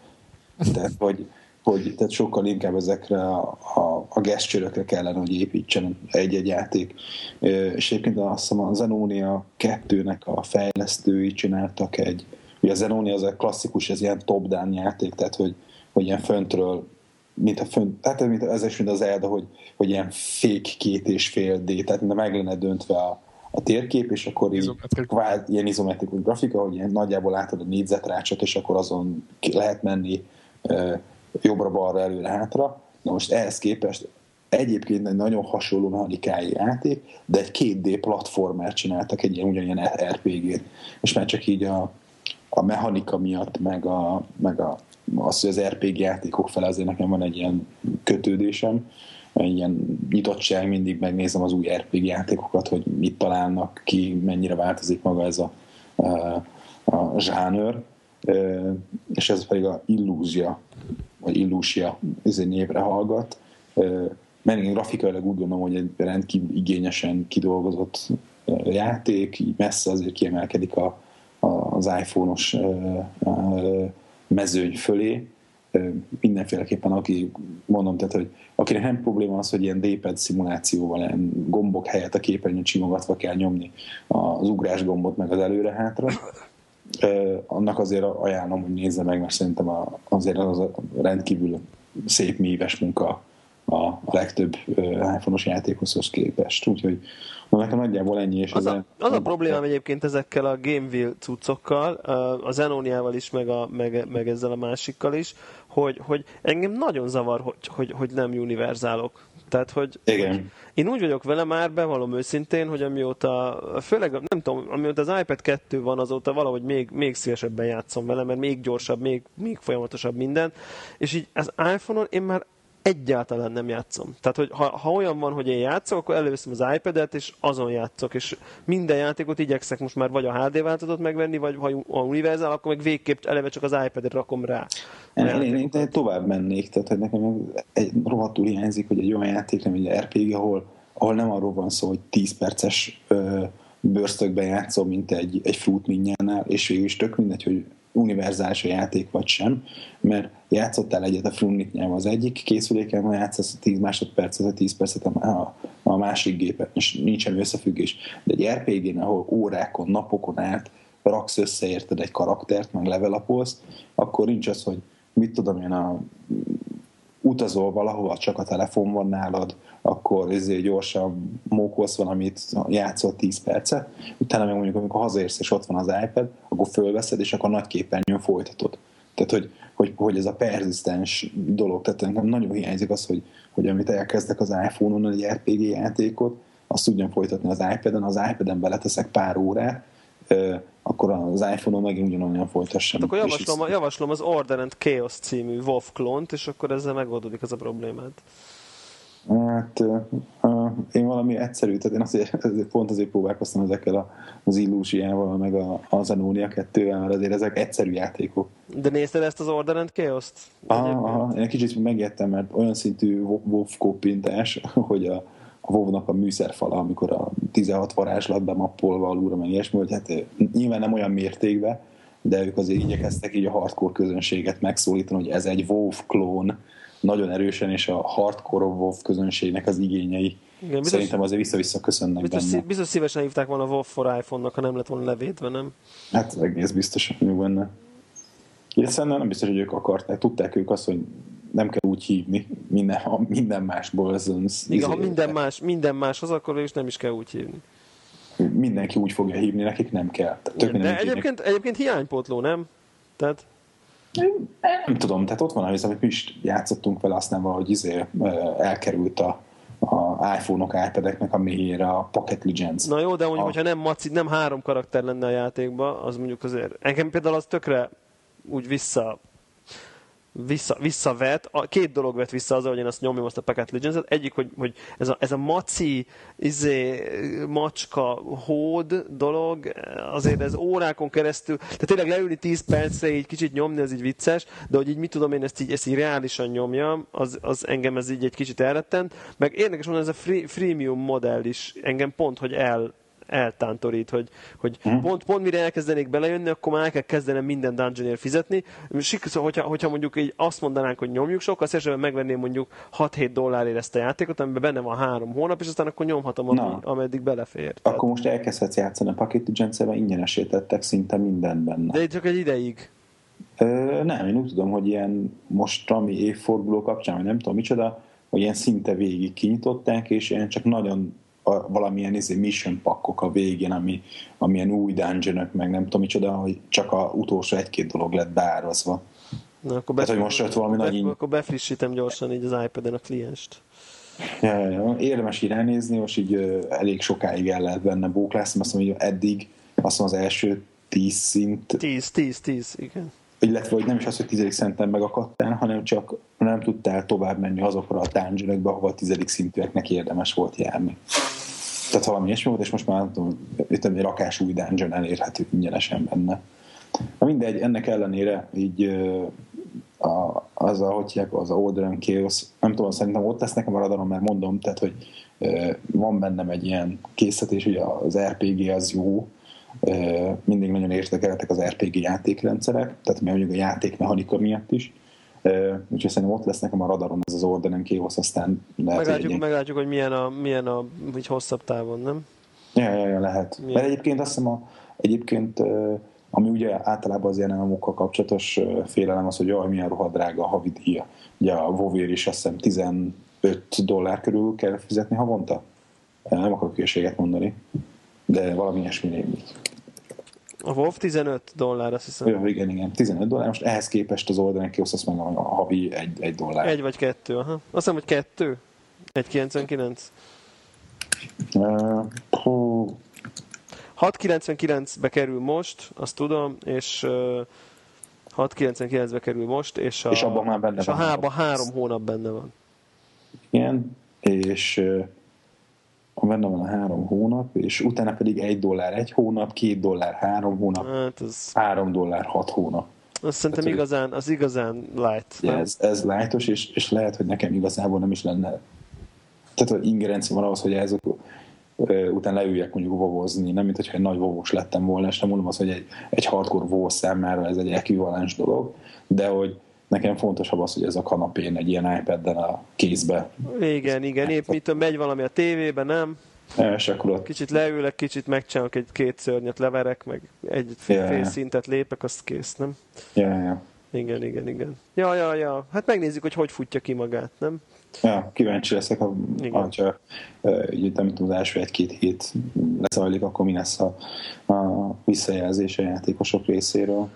Tehát, hogy, hogy tehát sokkal inkább ezekre a, a, a geszcsörökre kellene, hogy építsen egy-egy játék. És egyébként azt hiszem a Zenonia 2-nek a fejlesztői csináltak egy, ugye a Zenonia az a klasszikus, ez ilyen top-down játék, tehát hogy, hogy ilyen föntről mint a fönt, tehát mint, ez is mint az Elda, hogy, hogy ilyen fék két és fél D, tehát mint meg lenne döntve a, a térkép, és akkor így, kvád, ilyen izometrikus grafika, hogy ilyen nagyjából látod a négyzetrácsot, és akkor azon lehet menni e, jobbra-balra, előre-hátra. Na most ehhez képest egyébként egy nagyon hasonló mechanikai játék, de egy 2D platformer csináltak egy ilyen ugyanilyen RPG-t. És már csak így a, a mechanika miatt, meg a, meg a az, hogy az RPG játékok fel azért nekem van egy ilyen kötődésem, ilyen nyitottság, mindig megnézem az új RPG játékokat, hogy mit találnak ki, mennyire változik maga ez a, a, a zsánőr, és ez pedig a illúzia, vagy illúzia névre hallgat, mert én grafikailag úgy gondolom, hogy egy rendkívül igényesen kidolgozott játék, így messze azért kiemelkedik a, a, az iPhone-os mezőny fölé, mindenféleképpen, aki mondom, tehát, hogy akinek nem probléma az, hogy ilyen D-pad szimulációval, ilyen gombok helyett a képernyőn csimogatva kell nyomni az ugrás gombot meg az előre-hátra, annak azért ajánlom, hogy nézze meg, mert szerintem azért az a rendkívül szép míves munka a, a legtöbb iPhone-os játékhoz képest. Úgyhogy Na nekem nagyjából ennyi. És az, a, az a problémám egyébként ezekkel a Gameville cuccokkal, a Zenoniával is, meg, a, meg, meg ezzel a másikkal is, hogy, hogy engem nagyon zavar, hogy, hogy, hogy nem univerzálok. Tehát, hogy, Igen. hogy én úgy vagyok vele már, bevallom őszintén, hogy amióta, főleg nem tudom, amióta az iPad 2 van, azóta valahogy még, még szívesebben játszom vele, mert még gyorsabb, még, még folyamatosabb minden, és így az iPhone-on én már egyáltalán nem játszom. Tehát, hogy ha, ha olyan van, hogy én játszok, akkor előveszem az iPad-et, és azon játszok, és minden játékot igyekszek most már vagy a HD változatot megvenni, vagy ha a Universal, akkor meg végképp eleve csak az iPad-et rakom rá. Én, én, én, én, tovább mennék, tehát hogy nekem egy rohadtul hiányzik, hogy egy olyan játék, nem egy RPG, ahol, ahol nem arról van szó, hogy 10 perces ö, bőrztökben játszom, mint egy, egy Fruit Ninjánál, és végül is tök mindegy, hogy univerzális a játék vagy sem, mert játszottál egyet a Frunnitnyával az egyik készüléken, ma játszasz 10 másodpercet, a 10 percet a, a másik gépen, és nincsen összefüggés. De egy RPG-n, ahol órákon, napokon át raksz össze érted egy karaktert, meg levelapolsz, akkor nincs az, hogy mit tudom én, a, utazol valahova, csak a telefon van nálad, akkor ezért gyorsan mókolsz valamit, játszol 10 percet, utána meg mondjuk, amikor hazaérsz és ott van az iPad, akkor fölveszed, és akkor nagy képernyőn folytatod. Tehát, hogy, hogy, hogy ez a perzisztens dolog, tehát nekem nagyon hiányzik az, hogy, hogy amit elkezdek az iPhone-on egy RPG játékot, azt tudjam folytatni az iPad-en, az iPad-en beleteszek pár órát, akkor az iPhone-on megint ugyanolyan folytassam. Hát akkor javaslom, javaslom az Order and Chaos című WoW klont, és akkor ezzel megoldódik ez a problémát. Hát uh, én valami egyszerű, tehát én azért, azért pont azért próbálkoztam ezekkel a, az Illusiával, meg a, a Zenonia 2 mert azért ezek egyszerű játékok. De nézted ezt az Order and Chaos-t? Aha, aha, én egy kicsit megijedtem, mert olyan szintű WoW koppintás, hogy a, a WoW-nak a műszerfala, amikor a 16 varázslat bemappolva alulra, meg ilyesmi, hogy hát nyilván nem olyan mértékben, de ők azért igyekeztek így a hardcore közönséget megszólítani, hogy ez egy WoW klón, nagyon erősen, és a hardcore WoW közönségnek az igényei igen, biztos, szerintem azért vissza-vissza köszönnek biztos, benne. Biztos szívesen hívták volna a WoW for iPhone-nak, ha nem lett volna levédve, nem? Hát egész biztos vagyok benne. Illetve nem biztos, hogy ők akarták. Tudták ők azt, hogy nem kell úgy hívni minden, ha minden másból. Az, Igen, ha izé- minden más, minden más az, akkor is nem is kell úgy hívni. Mindenki úgy fogja hívni, nekik nem kell. Tök De egyébként, egyébként hiánypótló, nem? Tehát... Nem, nem tudom, tehát ott van az, amit mi is játszottunk vele, aztán valahogy izé, elkerült a, a iPhone-ok, iPad-eknek a mélyére a Pocket Legends. Na jó, de mondjuk, a... hogyha nem, maci, nem három karakter lenne a játékban, az mondjuk azért... Engem például az tökre úgy vissza vissza, visszavet, a, két dolog vet vissza az, hogy én azt nyomjam azt a Packet legends -et. Egyik, hogy, hogy ez, a, ez a maci, izé, macska, hód dolog, azért ez órákon keresztül, tehát tényleg leülni 10 percre, így kicsit nyomni, ez így vicces, de hogy így mit tudom én ezt így, ezt így reálisan nyomjam, az, az engem ez így egy kicsit elrettent. Meg érdekes mondani, ez a free, freemium modell is engem pont, hogy el, eltántorít, hogy, hogy hmm. pont, pont mire elkezdenék belejönni, akkor már el kell kezdenem minden dungeonért fizetni. Szóval, hogyha, hogyha mondjuk így azt mondanánk, hogy nyomjuk sokkal szívesebben megvenném mondjuk 6-7 dollárért ezt a játékot, amiben benne van három hónap, és aztán akkor nyomhatom, ami, ameddig belefér. Tehát... Akkor most elkezdhetsz játszani a Pocket Legends-ben, ingyenesítettek szinte minden benne. De csak egy ideig. Ö, nem, én úgy tudom, hogy ilyen most, ami évforduló kapcsán, vagy nem tudom micsoda, hogy ilyen szinte végig kinyitották, és ilyen csak nagyon a, valamilyen izé, mission pakkok a végén, ami, amilyen új dungeon meg nem tudom micsoda, hogy csak a utolsó egy-két dolog lett beárazva. Na, akkor Tehát, hogy most jött valami be, nagy... Akkor befrissítem gyorsan így az iPad-en a klienst. Ja, ja, ja. Érdemes iránynézni, most így uh, elég sokáig el lehet benne bóklászni, azt mondom, hogy eddig azt mondom, az első tíz szint... Tíz, tíz, tíz, igen illetve hogy nem is az, hogy tizedik szinten megakadtál, hanem csak nem tudtál tovább menni azokra a dungeonokba, ahova a tizedik szintűeknek érdemes volt járni. Tehát valami ilyesmi volt, és most már nem tudom, itt egy rakás új dungeon elérhető ingyenesen benne. Na mindegy, ennek ellenére így a, az a, hogy hívják, az a Order Chaos, nem tudom, szerintem ott lesz nekem a radarom, mert mondom, tehát, hogy van bennem egy ilyen készítés, hogy az RPG az jó, mindig nagyon érdekeltek az RPG játékrendszerek, tehát mondjuk a játékmechanika miatt is. Úgyhogy szerintem ott lesz nekem a radaron ez az Ordenen Chaos, aztán lehet, meglátjuk, hogy, meglátjuk, hogy milyen a, milyen a hogy hosszabb távon, nem? Ja, ja, ja lehet. Milyen? Mert egyébként azt hiszem, a, egyébként ami ugye általában az ilyen elemokkal kapcsolatos félelem az, hogy jaj, milyen rohadrága a havidíja. Ugye a WoW is azt hiszem 15 dollár körül kell fizetni havonta. Nem akarok hülyeséget mondani de valami ilyesmi rémlik. A Wolf 15 dollár, azt hiszem. Jó, igen, igen, 15 dollár. Most ehhez képest az oldalán kiosz, azt mondom, a havi egy, egy dollár. Egy vagy kettő, aha. Azt hiszem, hogy kettő. 1,99. Uh, 6,99-be kerül most, azt tudom, és uh, 6,99-be kerül most, és a, és abban már benne és van. a hában három hónap benne van. Igen, és uh, benne van a három hónap, és utána pedig egy dollár egy hónap, két dollár három hónap, hát ez... három dollár hat hónap. Azt szerintem Tehát, igazán, az igazán light. Ja, ez, ez lightos, és, és lehet, hogy nekem igazából nem is lenne tehát hogy ingerencia van ahhoz, hogy ezek utána leüljek mondjuk vovozni, nem mint hogyha egy nagy vovós lettem volna, és nem mondom azt, hogy egy, egy hardcore vovó számára ez egy ekvivalens dolog, de hogy nekem fontosabb az, hogy ez a kanapén egy ilyen iPad-den a kézbe. Igen, igen, épp mit megy valami a tévében, nem? És akkor ott... Kicsit leülök, kicsit megcsinálok egy két szörnyet, leverek, meg egy fél, yeah. fél szintet lépek, azt kész, nem? Yeah, yeah. Igen, igen, igen. Ja, ja, ja. Hát megnézzük, hogy hogy futja ki magát, nem? Ja, kíváncsi leszek, ha, ha így, nem tudom, az első egy-két hét leszajlik, akkor mi lesz a, a visszajelzés a játékosok részéről.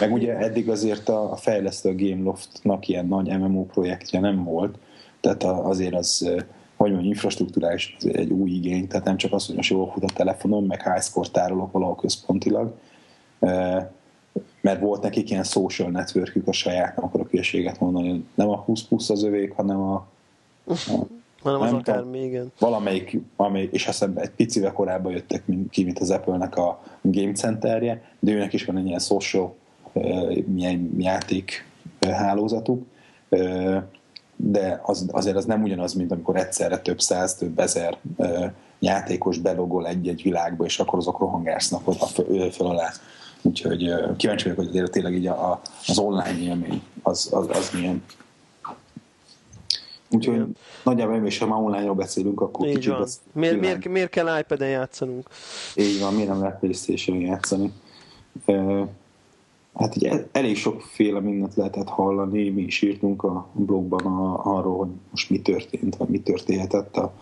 Meg ugye eddig azért a, a fejlesztő a Gameloftnak ilyen nagy MMO projektje nem volt, tehát azért az hogy mondjam, infrastruktúrális egy új igény, tehát nem csak az, hogy most jól fut a telefonon, meg high score tárolok valahol központilag, mert volt nekik ilyen social networkük a saját, nem akarok hülyeséget mondani, nem a 20 plusz az övék, hanem a, a hanem az akármi, igen. Valamelyik, amely, és azt egy picivel korábban jöttek ki, mint az Apple-nek a Game Centerje, de őnek is van egy ilyen social milyen játék hálózatuk, de az, azért az nem ugyanaz, mint amikor egyszerre több száz, több ezer játékos belogol egy-egy világba, és akkor azok rohangásznak oda föl, föl alá. Úgyhogy kíváncsi vagyok, hogy tényleg így a, az online élmény az, az, az milyen. Úgyhogy Igen. nagyjából és ha már online-ról beszélünk, akkor Így kicsit van. Miért, miért, miért kell iPad-en játszanunk? Így van, miért nem lehet Playstation játszani? Hát ugye elég sokféle mindent lehetett hallani, mi is írtunk a blogban a, arról, hogy most mi történt, vagy mi történhetett a,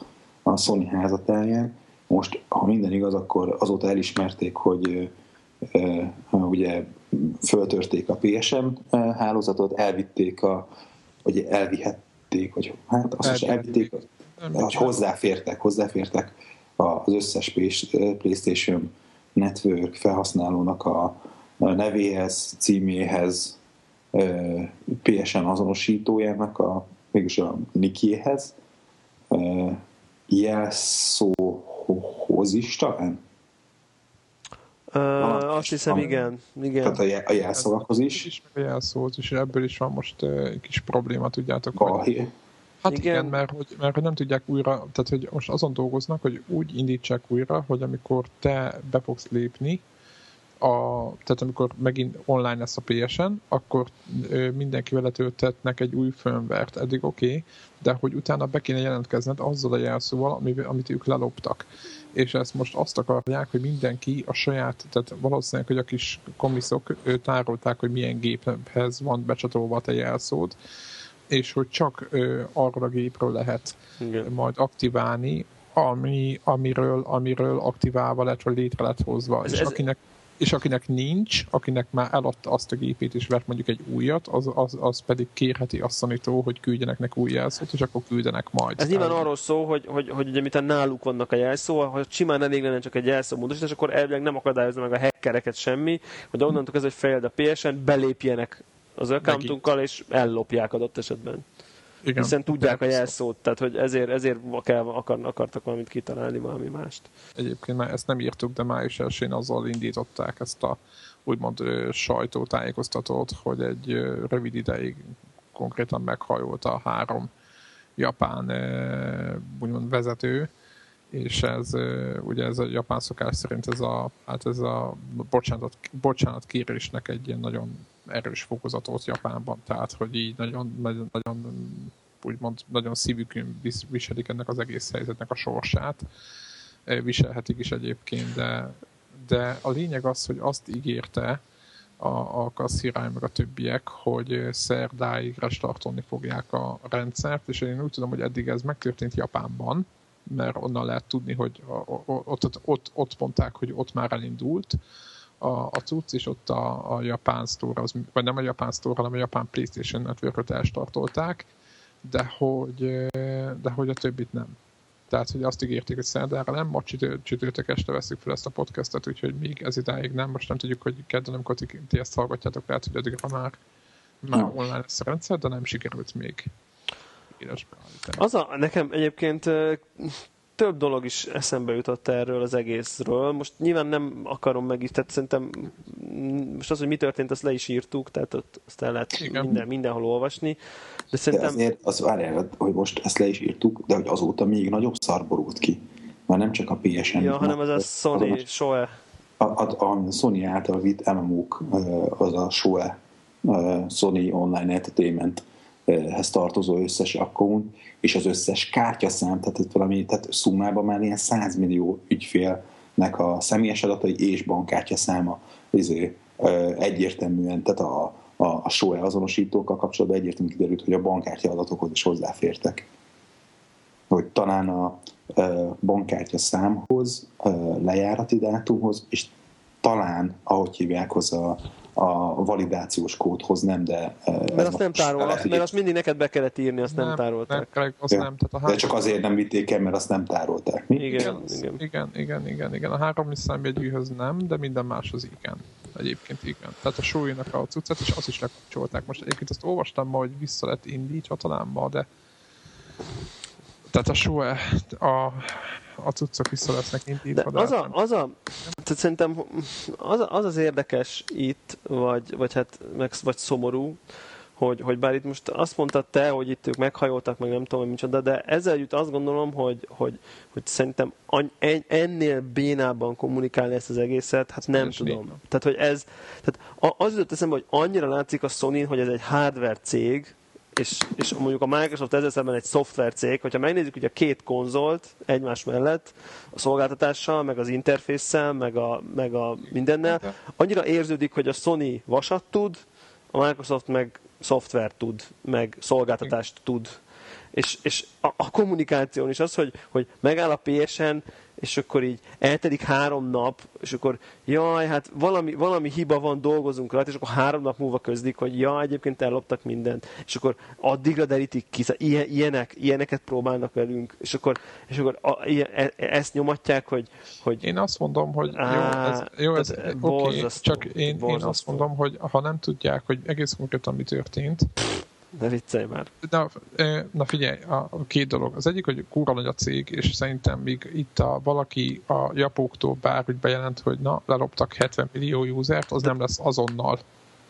a Sony házatáján. Most, ha minden igaz, akkor azóta elismerték, hogy e, ugye föltörték a PSM hálózatot, elvitték a, vagy elvihették, vagy hát azt is elvitték, hogy hozzáfértek, hozzáfértek az összes PlayStation Network felhasználónak a, nevéhez, címéhez, PSN azonosítójának a, mégis a nikiéhez, jelszóhoz is talán? Uh, azt hiszem, igen. igen. Tehát a, jelszavakhoz is. is. A jelszóhoz is, ebből is van most egy kis probléma, tudjátok. Hogy, hát igen, igen mert, hogy, mert hogy nem tudják újra, tehát hogy most azon dolgoznak, hogy úgy indítsák újra, hogy amikor te be fogsz lépni, a, tehát amikor megint online lesz a PSN, akkor mindenki letöltetnek egy új firmware eddig oké, okay, de hogy utána be kéne jelentkezned azzal a jelszóval, amit ők leloptak. És ezt most azt akarják, hogy mindenki a saját, tehát valószínűleg, hogy a kis komiszok ő, tárolták, hogy milyen géphez van becsatolva a te jelszód, és hogy csak ö, arra a gépről lehet Igen. majd aktiválni, ami, amiről, amiről aktiválva lett, vagy létre lett hozva. Ez, és ez, akinek és akinek nincs, akinek már eladta azt a gépét és vett mondjuk egy újat, az, az, az pedig kérheti a szanító, hogy küldjenek neki új jelszót, és akkor küldenek majd. Ez nyilván arról szó, hogy, hogy, hogy ugye miután náluk vannak a jelszó, ha simán elég lenne csak egy jelszó módosítás, akkor elvileg nem akadályozza meg a hackereket semmi, hogy onnantól ez, hogy fejled a PSN, belépjenek az accountunkkal, és ellopják adott esetben. Igen, hiszen tudják a jelszót, tehát hogy ezért, ezért akar, akartak valamit kitalálni, valami mást. Egyébként már ezt nem írtuk, de május elsőn azzal indították ezt a úgymond sajtótájékoztatót, hogy egy rövid ideig konkrétan meghajolt a három japán úgymond vezető, és ez ugye ez a japán szokás szerint ez a, hát ez a bocsánat, bocsánat kérésnek egy ilyen nagyon erős fokozatot Japánban, tehát hogy így nagyon, nagyon, nagyon úgymond nagyon szívükön viselik ennek az egész helyzetnek a sorsát. Viselhetik is egyébként, de, de a lényeg az, hogy azt ígérte a, a kasszirály meg a többiek, hogy szerdáig restartolni fogják a rendszert, és én úgy tudom, hogy eddig ez megtörtént Japánban, mert onnan lehet tudni, hogy ott, ott, ott, ott mondták, hogy ott már elindult a, a cucc, és ott a, a Japán Store, az, vagy nem a Japán Store, hanem a Japán PlayStation Network-ot elstartolták, de hogy, de hogy a többit nem. Tehát, hogy azt ígérték, hogy szerdára nem, ma csütörtök este veszük fel ezt a podcastet, úgyhogy még ez idáig nem, most nem tudjuk, hogy kedden, amikor ti ezt hallgatjátok, lehet, hogy addigra már, már online lesz a rendszer, de nem sikerült még. Az a, nekem egyébként több dolog is eszembe jutott erről az egészről. Most nyilván nem akarom meg, tehát szerintem most az, hogy mi történt, azt le is írtuk, tehát ott azt el lehet minden, mindenhol olvasni. De szerintem... De azért az várjál, hogy most ezt le is írtuk, de hogy azóta még nagyobb szar borult ki. Már nem csak a PSN. Ja, hanem az a Sony az Shoe. A, a, a Sony által vitt MMO-k, az a Shoe, Sony Online Entertainment hez tartozó összes account, és az összes kártyaszám, tehát itt valami, tehát szumában már ilyen 100 millió ügyfélnek a személyes adatai és bankkártya száma izé, egyértelműen, tehát a, a, a SOE azonosítókkal kapcsolatban egyértelműen kiderült, hogy a bankkártya adatokhoz is hozzáfértek. Hogy talán a bankkártya számhoz, lejárati dátumhoz, és talán, ahogy hívják hozzá a validációs kódhoz nem, de... Mert azt nem tárol, azt, mert azt mindig neked be kellett írni, azt nem, nem tárolták. Nem, azt ja. nem. Tehát a de csak azért nem vitték el, mert azt nem tárolták. Mi? Igen, igen, igen, igen, igen, igen. A három számjegyűhöz nem, de minden máshoz igen. Egyébként igen. Tehát a súlynak a cuccet, és azt is lekapcsolták. Most egyébként azt olvastam ma, hogy vissza lett indítva talán ma, de tehát a SUE, a, a cuccok vissza lesznek indítva. De az a, az a, tehát szerintem az, az az érdekes itt, vagy, vagy hát meg, vagy szomorú, hogy, hogy bár itt most azt mondtad te, hogy itt ők meghajoltak, meg nem tudom, micsoda, de ezzel együtt azt gondolom, hogy, hogy, hogy szerintem en, ennél bénában kommunikálni ezt az egészet, hát nem ez tudom. Béna. Tehát, hogy ez, tehát az jutott eszembe, hogy annyira látszik a sony hogy ez egy hardware cég, és, és mondjuk a Microsoft ezzel szemben egy szoftver cég, hogyha megnézzük ugye a két konzolt egymás mellett, a szolgáltatással, meg az interfésszel, meg a, meg a mindennel, annyira érződik, hogy a Sony vasat tud, a Microsoft meg szoftver tud, meg szolgáltatást tud. És, és a, a kommunikáción is az, hogy, hogy megáll a PSN, és akkor így eltelik három nap, és akkor jaj, hát valami, valami hiba van, dolgozunk rajta, és akkor három nap múlva közlik, hogy jaj, egyébként elloptak mindent, és akkor addigra derítik ki, szóval ilyen, ilyenek, ilyeneket próbálnak velünk, és akkor, és akkor a, e, e, ezt nyomatják, hogy, hogy... Én azt mondom, hogy jó, ez, jó, ez, ez okay, csak én, én azt mondom, hogy ha nem tudják, hogy egész konkrétan mi történt, ne viccelj már. Na, na figyelj, a két dolog. Az egyik, hogy kúra nagy a cég, és szerintem még itt a, valaki a japóktól bárhogy bejelent, hogy na, leloptak 70 millió usert, az nem lesz azonnal.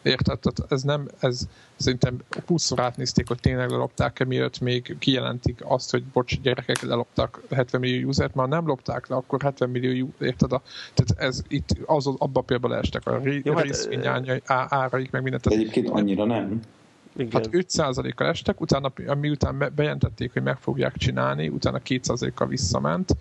Érted? Tehát ez nem, ez szerintem 20 átnézték, hogy tényleg lelopták-e, mielőtt még kijelentik azt, hogy bocs, gyerekek, leloptak 70 millió usert, már nem lopták le, akkor 70 millió, érted? A, tehát ez itt az, abba például leestek a részvényárai, hát, áraik, meg mindent. Egyébként annyira nem. Igen. Hát 5%-kal estek, utána, miután bejelentették, hogy meg fogják csinálni, utána 2%-kal visszament,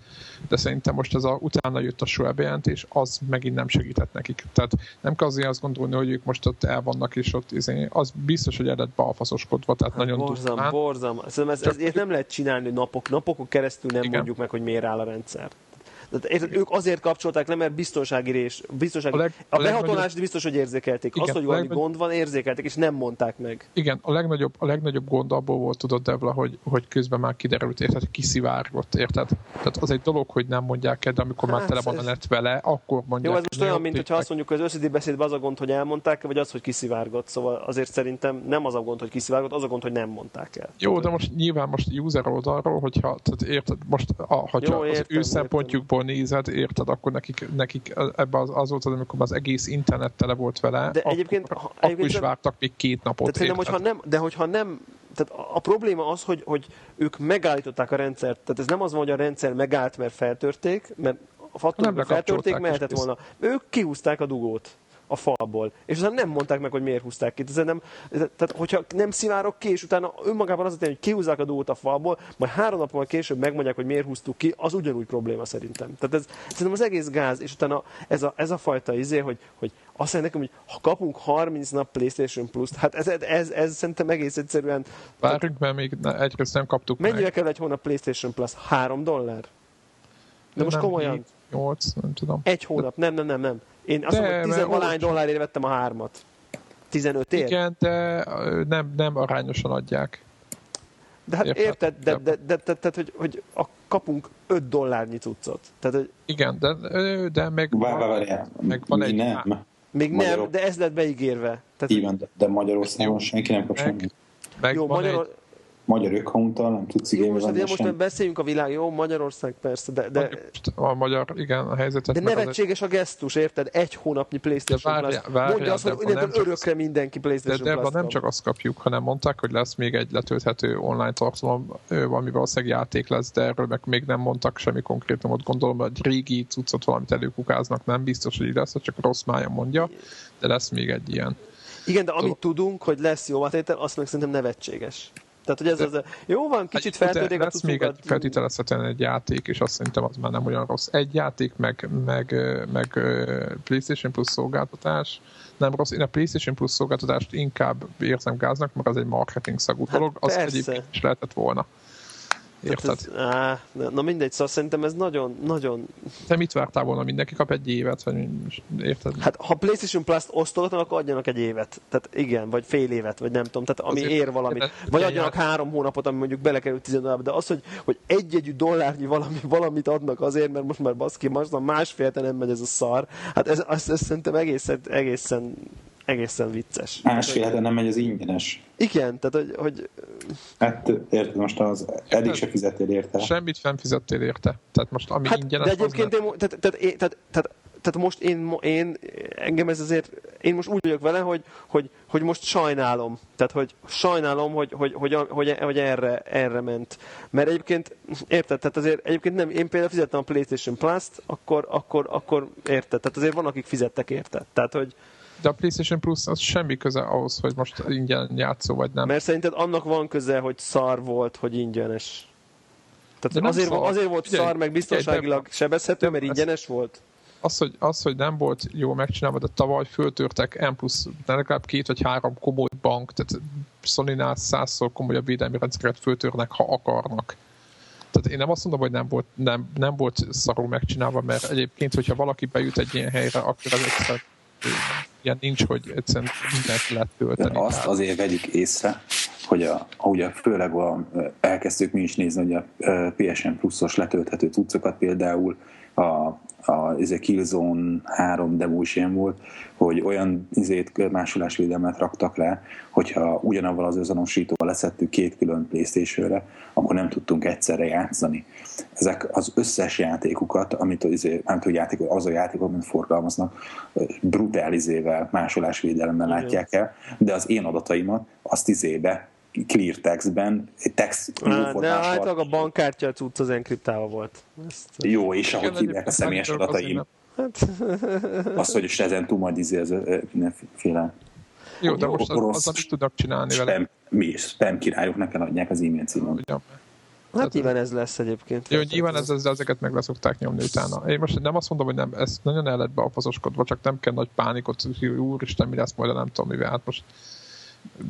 de szerintem most ez a, utána jött a SOE bejelentés, az megint nem segített nekik. Tehát nem kell azért azt gondolni, hogy ők most ott el vannak, és ott izé, az biztos, hogy eredett balfaszoskodva, tehát hát nagyon borzam, durván. Borzam, Szerintem ez, ez, nem lehet csinálni napok, napokon keresztül nem Igen. mondjuk meg, hogy miért áll a rendszer. Tehát érted, ők azért kapcsolták le, mert biztonsági rés, biztonsági, a, leg, a, a behatolást biztos, hogy érzékelték. Igen, Azt, hogy valami gond van, érzékelték, és nem mondták meg. Igen, a legnagyobb, a legnagyobb gond abból volt, tudod, Devla, hogy, hogy közben már kiderült, érted, kiszivárgott, érted? Tehát az egy dolog, hogy nem mondják el, de amikor hát, már tele van a net vele, akkor mondják. Jó, ez most olyan, mint hogyha azt mondjuk, hogy az összedi beszédben az a gond, hogy elmondták, vagy az, hogy kiszivárgott. Szóval azért szerintem nem az a gond, hogy kiszivárgott, az a gond, hogy nem mondták el. Jó, de most nyilván most user oldalról, hogyha, tehát érted, most a, hogyha Jó, értem, az ő szempontjukból nézed, érted, akkor nekik, nekik ebbe az, az volt az, amikor az egész internet tele volt vele, de akkor, egyébként, akkor egyébként is vártak még két napot. Tehát hogyha nem, de hogyha nem, tehát a probléma az, hogy, hogy ők megállították a rendszert, tehát ez nem az van, hogy a rendszer megállt, mert feltörték, mert a faktorok feltörték, mehetett volna. Ők kihúzták a dugót a falból. És aztán nem mondták meg, hogy miért húzták ki. Tehát, nem, tehát hogyha nem szivárok ki, és utána önmagában az a tény, hogy kihúzzák a dót a falból, majd három nappal később megmondják, hogy miért húztuk ki, az ugyanúgy probléma szerintem. Tehát ez, szerintem az egész gáz, és utána ez a, ez a fajta izé, hogy, hogy azt mondja nekem, hogy ha kapunk 30 nap PlayStation Plus-t, hát ez, ez, ez, ez szerintem egész egyszerűen... Várjunk, mert még egyrészt nem kaptuk Mennyivel meg. kell egy hónap PlayStation Plus? 3 dollár? De, De most komolyan... 8, nem tudom. Egy hónap, nem, nem, nem, nem. Én azt mondom, hogy 10 valány dollárért vettem a hármat. 15 ér? Igen, de nem, nem arányosan adják. De hát érted, érted de, de, de, de, de, hogy, hogy a, kapunk 5 dollárnyi cuccot. Tehát, hogy... Igen, de, de meg, Vár, vár, vár, meg van egy... Nem. Még Magyarul... nem, de ez lett beígérve. Tehát, van, de, de Magyarországon senki nem kap semmit. Meg Jó, Magyarországon magyar accounttal nem tudsz igénybe most, most sem. beszéljünk a világ, jó, Magyarország persze, de... de a magyar, igen, a helyzetet... De nevetséges a gesztus, érted? Egy hónapnyi PlayStation várja, Plus. Várja, Mondja azt, hogy csak, örökre mindenki PlayStation de, de Plus nem csak azt kapjuk, hanem mondták, hogy lesz még egy letölthető online tartalom, valami valószínűleg játék lesz, de erről meg még nem mondtak semmi konkrétumot. Gondolom, hogy egy régi cuccot valamit előkukáznak, nem biztos, hogy lesz, csak rossz mája mondja, de lesz még egy ilyen. Igen, de amit tudunk, hogy lesz jó átétel, azt meg szerintem nevetséges. Tehát, hogy ez de, az, jó van, kicsit feltölték a lesz még egy feltételezhetően egy játék, és azt szerintem az már nem olyan rossz. Egy játék, meg, meg, meg PlayStation Plus szolgáltatás, nem rossz. Én a PlayStation Plus szolgáltatást inkább érzem gáznak, mert az egy marketing szagú hát dolog, az egyébként is lehetett volna. Érted? Ez, á, na mindegy, szóval szerintem ez nagyon, nagyon... Te mit vártál volna? Mindenki kap egy évet? Vagy érted? Hát ha PlayStation Plus-t osztogatnak, akkor adjanak egy évet. Tehát igen, vagy fél évet, vagy nem tudom, tehát ami Azért, ér valamit. Vagy adjanak három hónapot, ami mondjuk belekerül 10 de az, hogy, hogy egy-egy dollárnyi valami, valamit adnak azért, mert most már baszki, most másfél nem megy ez a szar. Hát ez, ez, ez szerintem egészen, egészen egészen vicces. Másfél hete nem megy az ingyenes. Igen, tehát hogy... hogy... Hát érted, most az eddig se fizettél érte. Semmit nem fizettél érte. Tehát most ami hát, ingyenes... De egyébként nem... én, tehát, tehát, tehát, tehát tehát most én, én, engem ez azért, én most úgy vagyok vele, hogy, hogy, hogy most sajnálom. Tehát, hogy sajnálom, hogy, hogy, hogy, hogy, hogy erre, erre ment. Mert egyébként, érted, tehát azért egyébként nem, én például fizettem a PlayStation Plus-t, akkor, akkor, akkor érted, tehát azért van, akik fizettek érte. Tehát, hogy, de a PlayStation Plus az semmi köze ahhoz, hogy most ingyen játszó vagy nem. Mert szerinted annak van köze, hogy szar volt, hogy ingyenes. Tehát azért, szar. azért volt Figyelj, szar, meg biztonságilag sebezhető, mert ingyenes volt? Az hogy, az, hogy nem volt jó megcsinálva, de tavaly föltörtek M plusz legalább két vagy három komoly bank, tehát Sony-nál százszor komolyabb védelmi rendszeret föltörnek, ha akarnak. Tehát én nem azt mondom, hogy nem volt, nem, nem volt szarul megcsinálva, mert egyébként, hogyha valaki bejut egy ilyen helyre, akkor az egyszer ilyen nincs, hogy egyszerűen mindent lehet tölteni. Azt azért vegyük észre, hogy a, ugye főleg a, elkezdtük mi is nézni, hogy a PSN pluszos letölthető cuccokat például a a, ez a Killzone 3 demo is ilyen volt, hogy olyan izét, másolásvédelmet raktak le, hogyha ugyanavval az azonosítóval leszettük két külön playstation akkor nem tudtunk egyszerre játszani. Ezek az összes játékukat, amit izé, nem tudom, játék, az a játékok, amit forgalmaznak, brutál izével, másolásvédelemmel látják el, de az én adataimat azt izébe clear textben, text De általában a bankkártya cucc az enkriptálva volt. Ezt... Jó, és ahogy hívják a személyes adataim. Hát. Az, hogy ezen túl majd izé, az mindenféle jó, de most az, az, amit tudnak csinálni spam, vele. Mi is, spam királyok nekem adják az e-mail címem. Hát nyilván ez lesz egyébként. Jó, nyilván ez, ez, ezeket meg leszokták nyomni utána. Én most nem azt mondom, hogy nem, ez nagyon el lett beapazoskodva, csak nem kell nagy pánikot, hogy úristen, mi lesz majd, nem tudom mivel. Hát most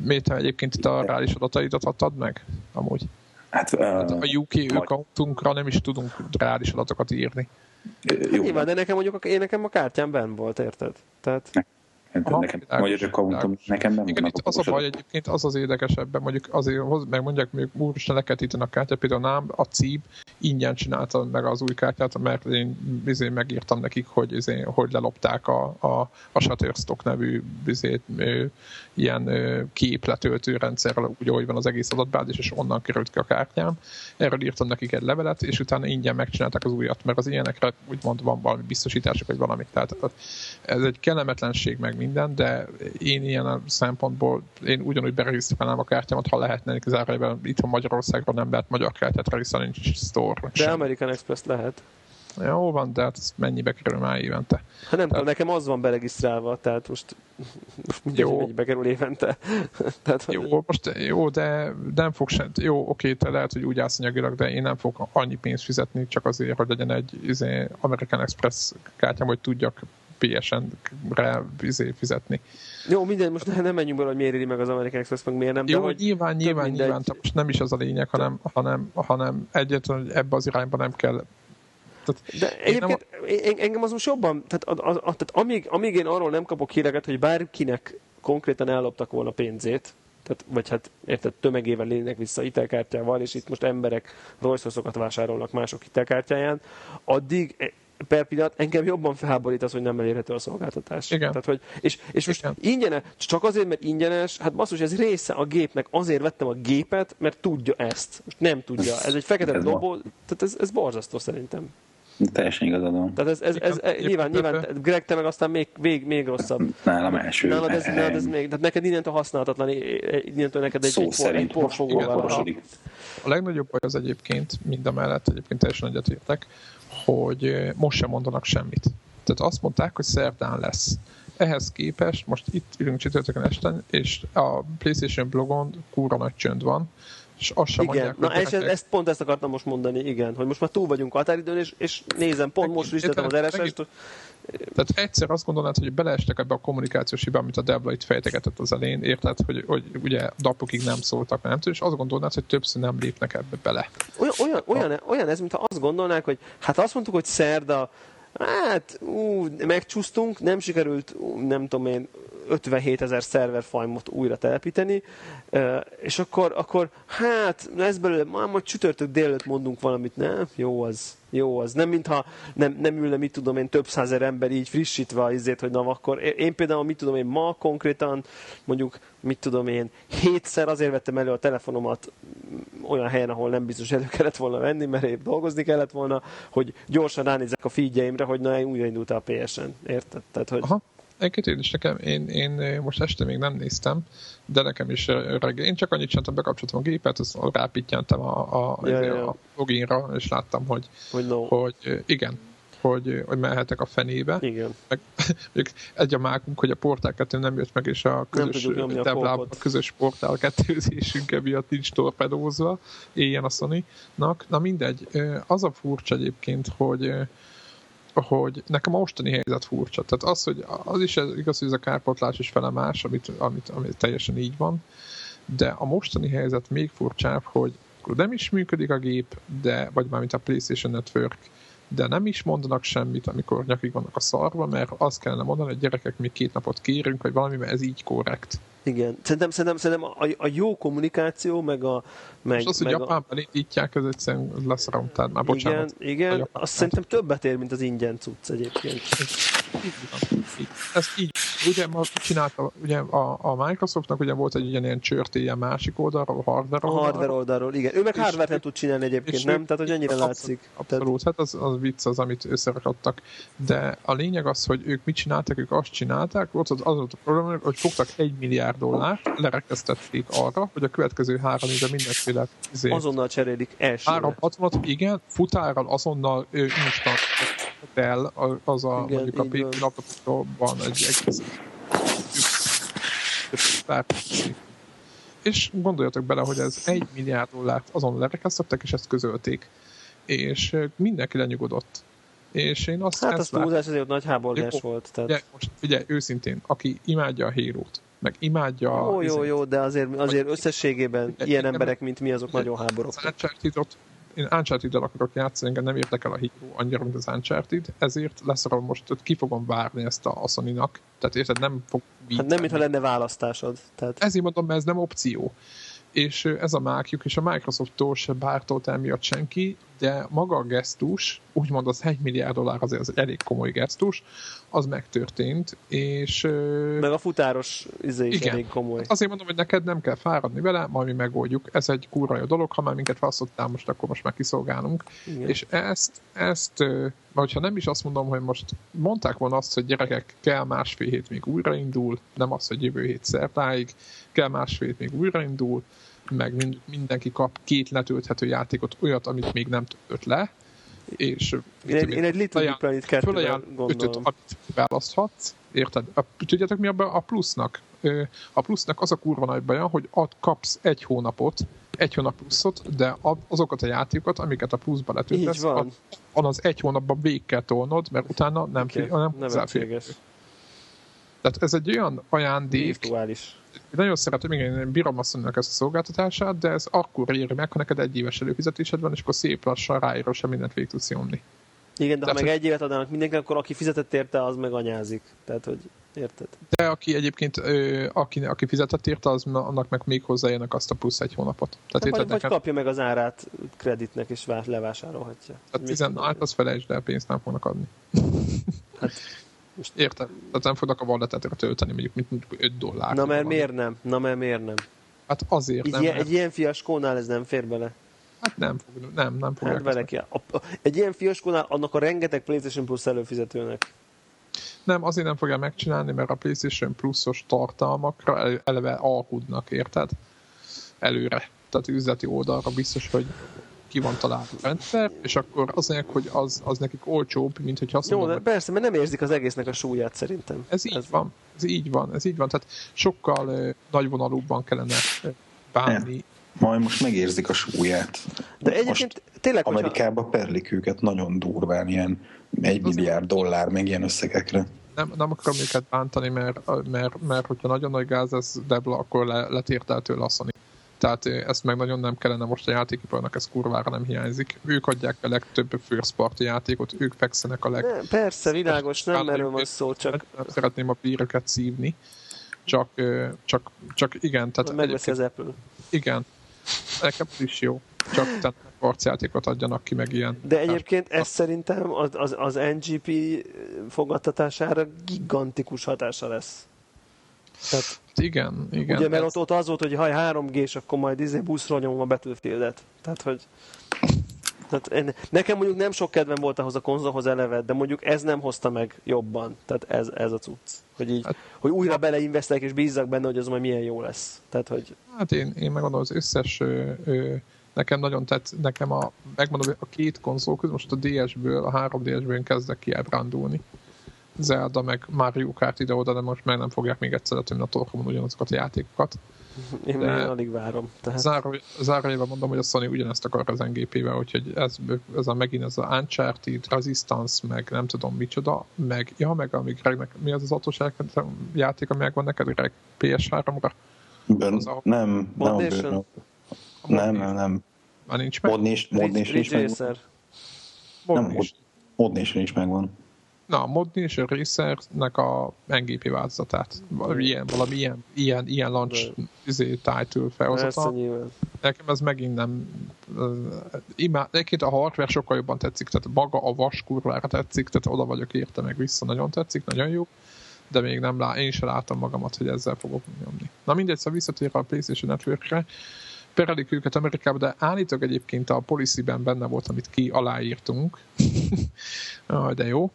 Miért egyébként itt a reális adataidat adtad meg? Amúgy. Hát, hát a UK accountunkra nem is tudunk reális adatokat írni. Hát nyilván, de nekem mondjuk én nekem a kártyám benn volt, érted? Tehát... Aha, nekem magyar accountom, nekem nem Igen, itt az a baj egyébként, az az érdekesebben, mondjuk azért, meg mondják, hogy úristen leketítenek a kártyát, például nám, a CIB ingyen csinálta meg az új kártyát, mert én bizony megírtam nekik, hogy, izé, hogy lelopták a, a, a Shutterstock nevű bizé, ö, ilyen képletöltő rendszerrel, úgy, ahogy van az egész adatbázis, és onnan került ki a kártyám. Erről írtam nekik egy levelet, és utána ingyen megcsinálták az újat, mert az ilyenekre úgymond van valami biztosítások, vagy valami. Tehát ez egy kellemetlenség meg minden, de én ilyen a szempontból én ugyanúgy beregisztrálnám a kártyámat, ha lehetne, zárójelben itt a Magyarországon nem lehet magyar kártyát regisztrálni, nincs store. De sem. American Express lehet. Jó van, de hát ez mennyibe kerül már évente? Hát nem tehát... nekem az van beregisztrálva, tehát most, most mindegy, jó. mennyibe kerül évente. tehát, jó, most, jó, de nem fog sem, jó, oké, te lehet, hogy úgy állsz anyagilag, de én nem fogok annyi pénzt fizetni, csak azért, hogy legyen egy izé, American Express kártyám, hogy tudjak PSN-re izé fizetni. Jó, minden, most nem menjünk bele, hogy miért éri meg az American Express, meg miért nem. Jó, de nyilván, nyilván, mindegy... nyilván, most nem is az a lényeg, hanem, hanem, hanem egyetlen, hogy ebbe az irányba nem kell tehát De egyébként nem... engem az most jobban, tehát, a, a, a, tehát amíg, amíg én arról nem kapok híreket, hogy bárkinek konkrétan elloptak volna pénzét, tehát, vagy hát érted, tömegével lénynek vissza hitelkártyával, és itt most emberek royce vásárolnak mások hitelkártyáján, addig per pillanat engem jobban felháborít az, hogy nem elérhető a szolgáltatás. Igen. Tehát, hogy, és, és most ingyenes, csak azért, mert ingyenes, hát basszus, ez része a gépnek, azért vettem a gépet, mert tudja ezt. Most nem tudja. Ez egy fekete dobó, tehát ez, ez borzasztó szerintem. Teljesen igazad van. Tehát ez, ez, ez, ez nyilván, nyilván, Greg, te meg aztán még, még, még rosszabb. Nálam első. Nálad ez, nálad ez még, tehát neked innentől használhatatlan, innentől neked egy, Szó egy, szerint, egy porfogó a, a legnagyobb baj az egyébként, mind a mellett egyébként teljesen egyetértek, hogy most sem mondanak semmit. Tehát azt mondták, hogy szerdán lesz. Ehhez képest most itt ülünk csütörtökön este, és a PlayStation blogon kúra nagy csönd van, és azt sem igen. mondják, Na, és ezt, ezt, pont ezt akartam most mondani, igen, hogy most már túl vagyunk a határidőn, és, és nézem, pont most frissítettem az RSS-t. Tehát egyszer azt gondolnád, hogy beleestek ebbe a kommunikációs hiba, amit a Debla itt fejtegetett az elején, érted, hogy, hogy ugye napokig nem szóltak, nem tudom, és azt gondolnád, hogy többször nem lépnek ebbe bele. Olyan, olyan, olyan, olyan ez, mintha azt gondolnák, hogy hát azt mondtuk, hogy szerda, hát ú, megcsúsztunk, nem sikerült, ú, nem tudom én, 57 ezer szerverfajmot újra telepíteni, és akkor, akkor hát ez belőle, már majd csütörtök délőtt mondunk valamit, nem? Jó az. Jó az. Nem mintha nem, nem ülne, mit tudom én, több százer ember így frissítve azért, hogy na akkor én például, mit tudom én, ma konkrétan mondjuk, mit tudom én, hétszer azért vettem elő a telefonomat olyan helyen, ahol nem biztos elő kellett volna venni, mert épp dolgozni kellett volna, hogy gyorsan ránézek a feedjeimre, hogy na, újraindult a PSN. Érted? Tehát, hogy... Aha. Egyébként én is nekem, én, én most este még nem néztem, de nekem is reggel. Én csak annyit csináltam, bekapcsoltam a gépet, azt rápittyentem a, a, ja, ja. a loginra, és láttam, hogy, hogy, no. hogy igen, hogy, hogy mehetek a fenébe. Igen. Meg, egy a mákunk, hogy a portál kettő nem jött meg, és a közös a, a közös portál kettőzésünk emiatt nincs torpedózva, éljen a Sony-nak. Na mindegy, az a furcsa egyébként, hogy hogy nekem a mostani helyzet furcsa. Tehát az, hogy az is igaz, hogy ez a kárpotlás is fele más, amit, amit, amit teljesen így van, de a mostani helyzet még furcsább, hogy nem is működik a gép, de, vagy már mint a PlayStation Network, de nem is mondanak semmit, amikor nyakig vannak a szarva, mert azt kellene mondani, hogy gyerekek, mi két napot kérünk, vagy valami, mert ez így korrekt. Igen. Szerintem, szerintem, szerintem a, a jó kommunikáció, meg a... Meg, És az, hogy Japánban a... indítják, ez egyszerűen leszarom, tehát már bocsánat. Igen, igen azt szerintem többet ér, mint az ingyen cucc egyébként. Ez így, ugye ma csinálta, ugye a, a Microsoftnak ugye volt egy ugyanilyen csörtéje másik oldalról, a hardware oldalról. A hardware oldalról, igen. Ő meg hardware nem tud csinálni egyébként, nem? Tehát, hogy annyira abszolút, látszik. Abszolút, Tehát... hát az, az vicc az, amit összerakadtak. De a lényeg az, hogy ők mit csináltak, ők azt csinálták, ott az, az volt a probléma, hogy fogtak egy milliárd dollárt, lerekesztették arra, hogy a következő három évben mindenféle izé, azonnal cserélik elsőre. 360, igen, futárral azonnal ő, instant el az a Igen, mondjuk a PC laptopban egy egész és gondoljatok bele, hogy ez egy milliárd dollárt azon lerekesztettek, és ezt közölték. És mindenki lenyugodott. És én azt Hát az túlzás azért nagy háborgás volt. Tehát... Ugye, most figyelj, őszintén, aki imádja a hírót, meg imádja... Jó, jó, jó, de azért, azért összességében ilyen emberek, mint mi, azok nagyon háborok. Az én uncharted akarok játszani, engem nem értek el a híró annyira, mint az Uncharted, ezért leszarom most, hogy ki fogom várni ezt a Sony-nak. Tehát érted, nem fog... Hát nem, mintha lenne választásod. Tehát... Ezért mondom, mert ez nem opció és ez a mákjuk, és a Microsofttól se bártolt emiatt senki, de maga a gesztus, úgymond az 1 milliárd dollár azért az elég komoly gesztus, az megtörtént, és... Meg a futáros izé is igen, elég komoly. Hát azért mondom, hogy neked nem kell fáradni vele, majd mi megoldjuk. Ez egy kurva jó dolog, ha már minket választottál, most akkor most már kiszolgálunk. Igen. És ezt, ezt, hogyha nem is azt mondom, hogy most mondták volna azt, hogy gyerekek, kell másfél hét még újraindul, nem az, hogy jövő hét szertáig, kell másfél hét még újraindul, meg mind, mindenki kap két letölthető játékot, olyat, amit még nem töltött le, és én, egy, én egy Little Big Planet 2 gondolom. Ötöt, amit választhatsz, érted? A, tudjátok mi a, a plusznak? A plusznak az a kurva nagy baja, hogy ad, kapsz egy hónapot, egy hónap pluszot, de azokat a játékokat, amiket a pluszba letöltesz, az egy hónapban végig kell tolnod, mert utána nem, okay. fél, nem, nem Tehát ez egy olyan ajándék, Virtuális nagyon szeretem, igen, én bírom azt ezt a szolgáltatását, de ez akkor éri meg, ha neked egy éves előfizetésed van, és akkor szép lassan ráírva sem mindent végig tudsz nyomni. Igen, de Tehát, ha meg egy évet adnak mindenki, akkor aki fizetett érte, az meg anyázik. Tehát, hogy érted? De aki egyébként, ö, aki, aki fizetett érte, az, annak meg még hozzájönnek azt a plusz egy hónapot. Tehát érted, vagy, vagy kapja meg az árát kreditnek, és levásárolhatja. Tehát tizen, hát az felejtsd el, pénzt nem fognak adni. Hát most érted? Tehát nem fognak a walletetre tölteni mondjuk mint 5 dollár. Na mert miért nem? Na mert miért nem? Hát azért Így nem. Ilyen, mert... Egy ilyen fiaskónál ez nem fér bele. Hát nem, fog, nem, nem fogják. Hát vele a, egy ilyen fiaskónál annak a rengeteg PlayStation Plus előfizetőnek. Nem, azért nem fogja megcsinálni, mert a PlayStation Plus-os tartalmakra eleve alkudnak, érted? Előre. Tehát üzleti oldalra biztos, hogy ki van találva a rendszer, és akkor az mondják, hogy az, az nekik olcsóbb, mint hogy azt Jó, mondom, de persze, mert nem érzik az egésznek a súlyát szerintem. Ez így ez... van, ez így van, ez így van, tehát sokkal uh, nagyvonalúbban kellene uh, bánni. Majd most megérzik a súlyát. De egyébként most tényleg, Amerikába hogyha... perlik őket nagyon durván, ilyen egy milliárd dollár, meg ilyen összegekre. Nem, nem akarom őket bántani, mert, mert, mert hogyha nagyon nagy gáz lesz Debla, akkor le, letértel tőle a Sony. Tehát ezt meg nagyon nem kellene most a játékiparnak, ez kurvára nem hiányzik. Ők adják a legtöbb first party játékot, ők fekszenek a leg... Ne, persze, világos, nem erről van szó, csak... Szeretném a bíröket szívni, Csak, csak, csak igen. Tehát Megveszi az Apple. Igen. Nekem is jó. Csak tehát harcjátékot adjanak ki, meg ilyen. De egyébként ez szerintem az, az, az NGP fogadtatására gigantikus hatása lesz. Tehát, igen, igen. Ugye, mert ez... ott, ott az volt, hogy ha 3G, és akkor majd izé buszról nyomom a Battlefield-et. Tehát, hogy tehát én, nekem mondjuk nem sok kedvem volt ahhoz a konzolhoz eleve, de mondjuk ez nem hozta meg jobban. Tehát ez, ez a cucc. Hogy, így, hát, hogy újra beleinvestek és bízzak benne, hogy az majd milyen jó lesz. Tehát, hogy... Hát én, én megmondom, az összes ö, ö, nekem nagyon tett, nekem a, megmondom, a két konzol közül, most a DS-ből, a 3DS-ből én kezdek ki elbrándulni. Zelda meg Mario Kart ide-oda, de most meg nem fogják még egyszer letűnni a torkomon ugyanazokat a játékokat. Én de még alig várom. Tehát... Záró, zárójában mondom, hogy a Sony ugyanezt akar az NGP-vel, úgyhogy ez, ez a megint ez a Uncharted, Resistance, meg nem tudom micsoda, meg, ja, meg amíg Gregnek, mi az az autós játék, ami megvan neked, Greg, PS3-ra? Ben, az a... Nem, nem, nem, nem, nem. Már nincs meg? Mod Nation is megvan. Nem, Mod Nation is megvan. Na, a Mod Nation Racernek a NGP változatát. Valami ilyen, valami ilyen, ilyen, ilyen launch izé, title felhozata. Nekem ez megint nem... Imá, egyébként a hardware sokkal jobban tetszik, tehát maga a vas kurvára tetszik, tehát oda vagyok érte meg vissza, nagyon tetszik, nagyon jó de még nem lá, én sem látom magamat, hogy ezzel fogok nyomni. Na mindegy, szóval visszatérve a PlayStation Networkre, perelik őket Amerikába, de állítok egyébként a policy-ben benne volt, amit ki aláírtunk, de jó,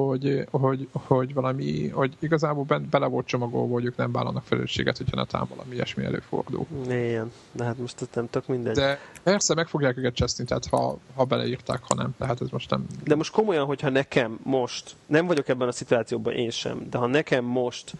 hogy, hogy, hogy valami, hogy igazából ben, bele volt csomagolva, hogy ők nem vállalnak felelősséget, hogyha netán valami ilyesmi előfordul. Igen, de hát most nem tök mindegy. De persze meg fogják őket cseszni, tehát ha, ha beleírták, ha nem, tehát ez most nem... De most komolyan, hogyha nekem most, nem vagyok ebben a szituációban én sem, de ha nekem most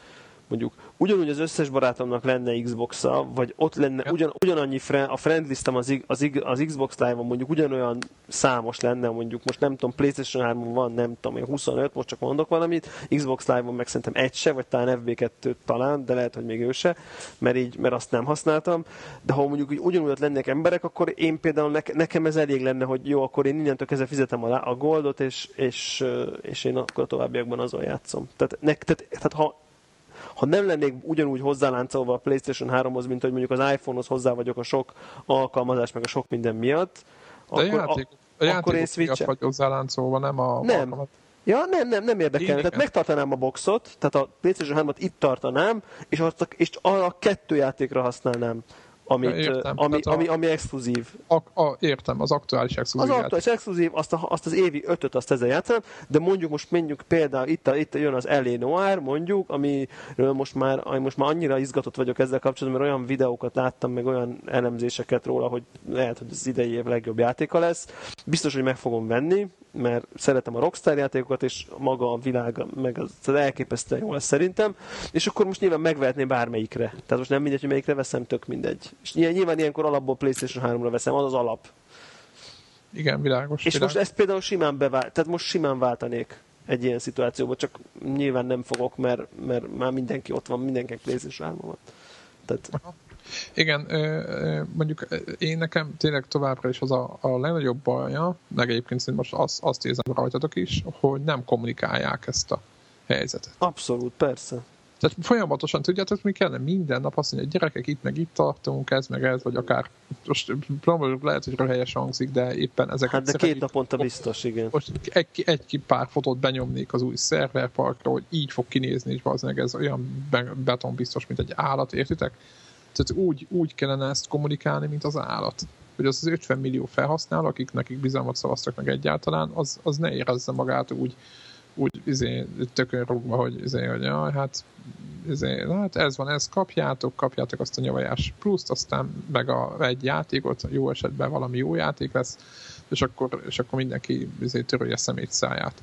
mondjuk ugyanúgy az összes barátomnak lenne Xbox-a, vagy ott lenne ugyan, ugyanannyi fre, a friend listem az, az, az Xbox Live-on mondjuk ugyanolyan számos lenne, mondjuk most nem tudom, PlayStation 3 van, nem tudom, 25, most csak mondok valamit, Xbox Live-on meg szerintem egy se, vagy talán FB2 talán, de lehet, hogy még ő se, mert, így, mert azt nem használtam, de ha mondjuk úgy, ugyanúgy ott lennék emberek, akkor én például ne, nekem ez elég lenne, hogy jó, akkor én innentől kezdve fizetem a, a goldot, és, és, és én akkor a továbbiakban azon játszom. Tehát, ne, tehát, tehát ha ha nem lennék ugyanúgy hozzáláncolva a PlayStation 3-hoz, mint hogy mondjuk az iPhone-hoz hozzá vagyok a sok alkalmazás, meg a sok minden miatt, De akkor, játék, a, a akkor én switch vagy hozzáláncolva, nem a nem. Ja, nem, nem, nem érdekel. Tehát megtartanám a boxot, tehát a PlayStation 3-at itt tartanám, és, azt, és arra a kettő játékra használnám amit, értem, ami, a, ami, ami exkluzív. A, a, értem, az aktuális exkluzív. Az aktuális exkluzív, azt, a, azt az évi ötöt azt ezzel játszom, de mondjuk most mondjuk például itt, a, itt jön az Elé Noir, mondjuk, amiről most már, ami most már annyira izgatott vagyok ezzel kapcsolatban, mert olyan videókat láttam, meg olyan elemzéseket róla, hogy lehet, hogy az idei év legjobb játéka lesz. Biztos, hogy meg fogom venni, mert szeretem a Rockstar játékokat, és maga a világ, meg az, elképesztően jó lesz szerintem, és akkor most nyilván megvehetném bármelyikre. Tehát most nem mindegy, hogy melyikre veszem, tök mindegy. És nyilván ilyenkor alapból PlayStation 3-ra veszem, az az alap. Igen, világos. És világos. most ezt például simán bevált, tehát most simán váltanék egy ilyen szituációba, csak nyilván nem fogok, mert, mert már mindenki ott van, mindenkinek PlayStation 3 van. Tehát... Aha. Igen, mondjuk én nekem tényleg továbbra is az a, a legnagyobb baja, meg egyébként most azt, azt érzem rajtatok is, hogy nem kommunikálják ezt a helyzetet. Abszolút, persze. Tehát folyamatosan tudjátok, mi kellene minden nap azt mondja, hogy gyerekek itt meg itt tartunk, ez meg ez, vagy akár most lehet, hogy helyes hangzik, de éppen ezek. Hát de két naponta biztos, igen. Most egy, egy, egy pár fotót benyomnék az új szerverparkra, hogy így fog kinézni, és valószínűleg ez olyan beton biztos, mint egy állat, értitek? Tehát úgy, úgy kellene ezt kommunikálni, mint az állat. Hogy az az 50 millió felhasználó, akik nekik bizalmat szavaztak meg egyáltalán, az, az ne érezze magát úgy, úgy izé, tökön rúgva, hogy, izé, hogy jaj, hát, izé, hát ez van, ez kapjátok, kapjátok azt a nyavajás pluszt, aztán meg a, egy játékot, jó esetben valami jó játék lesz, és akkor, és akkor mindenki izé, törölje szemét száját.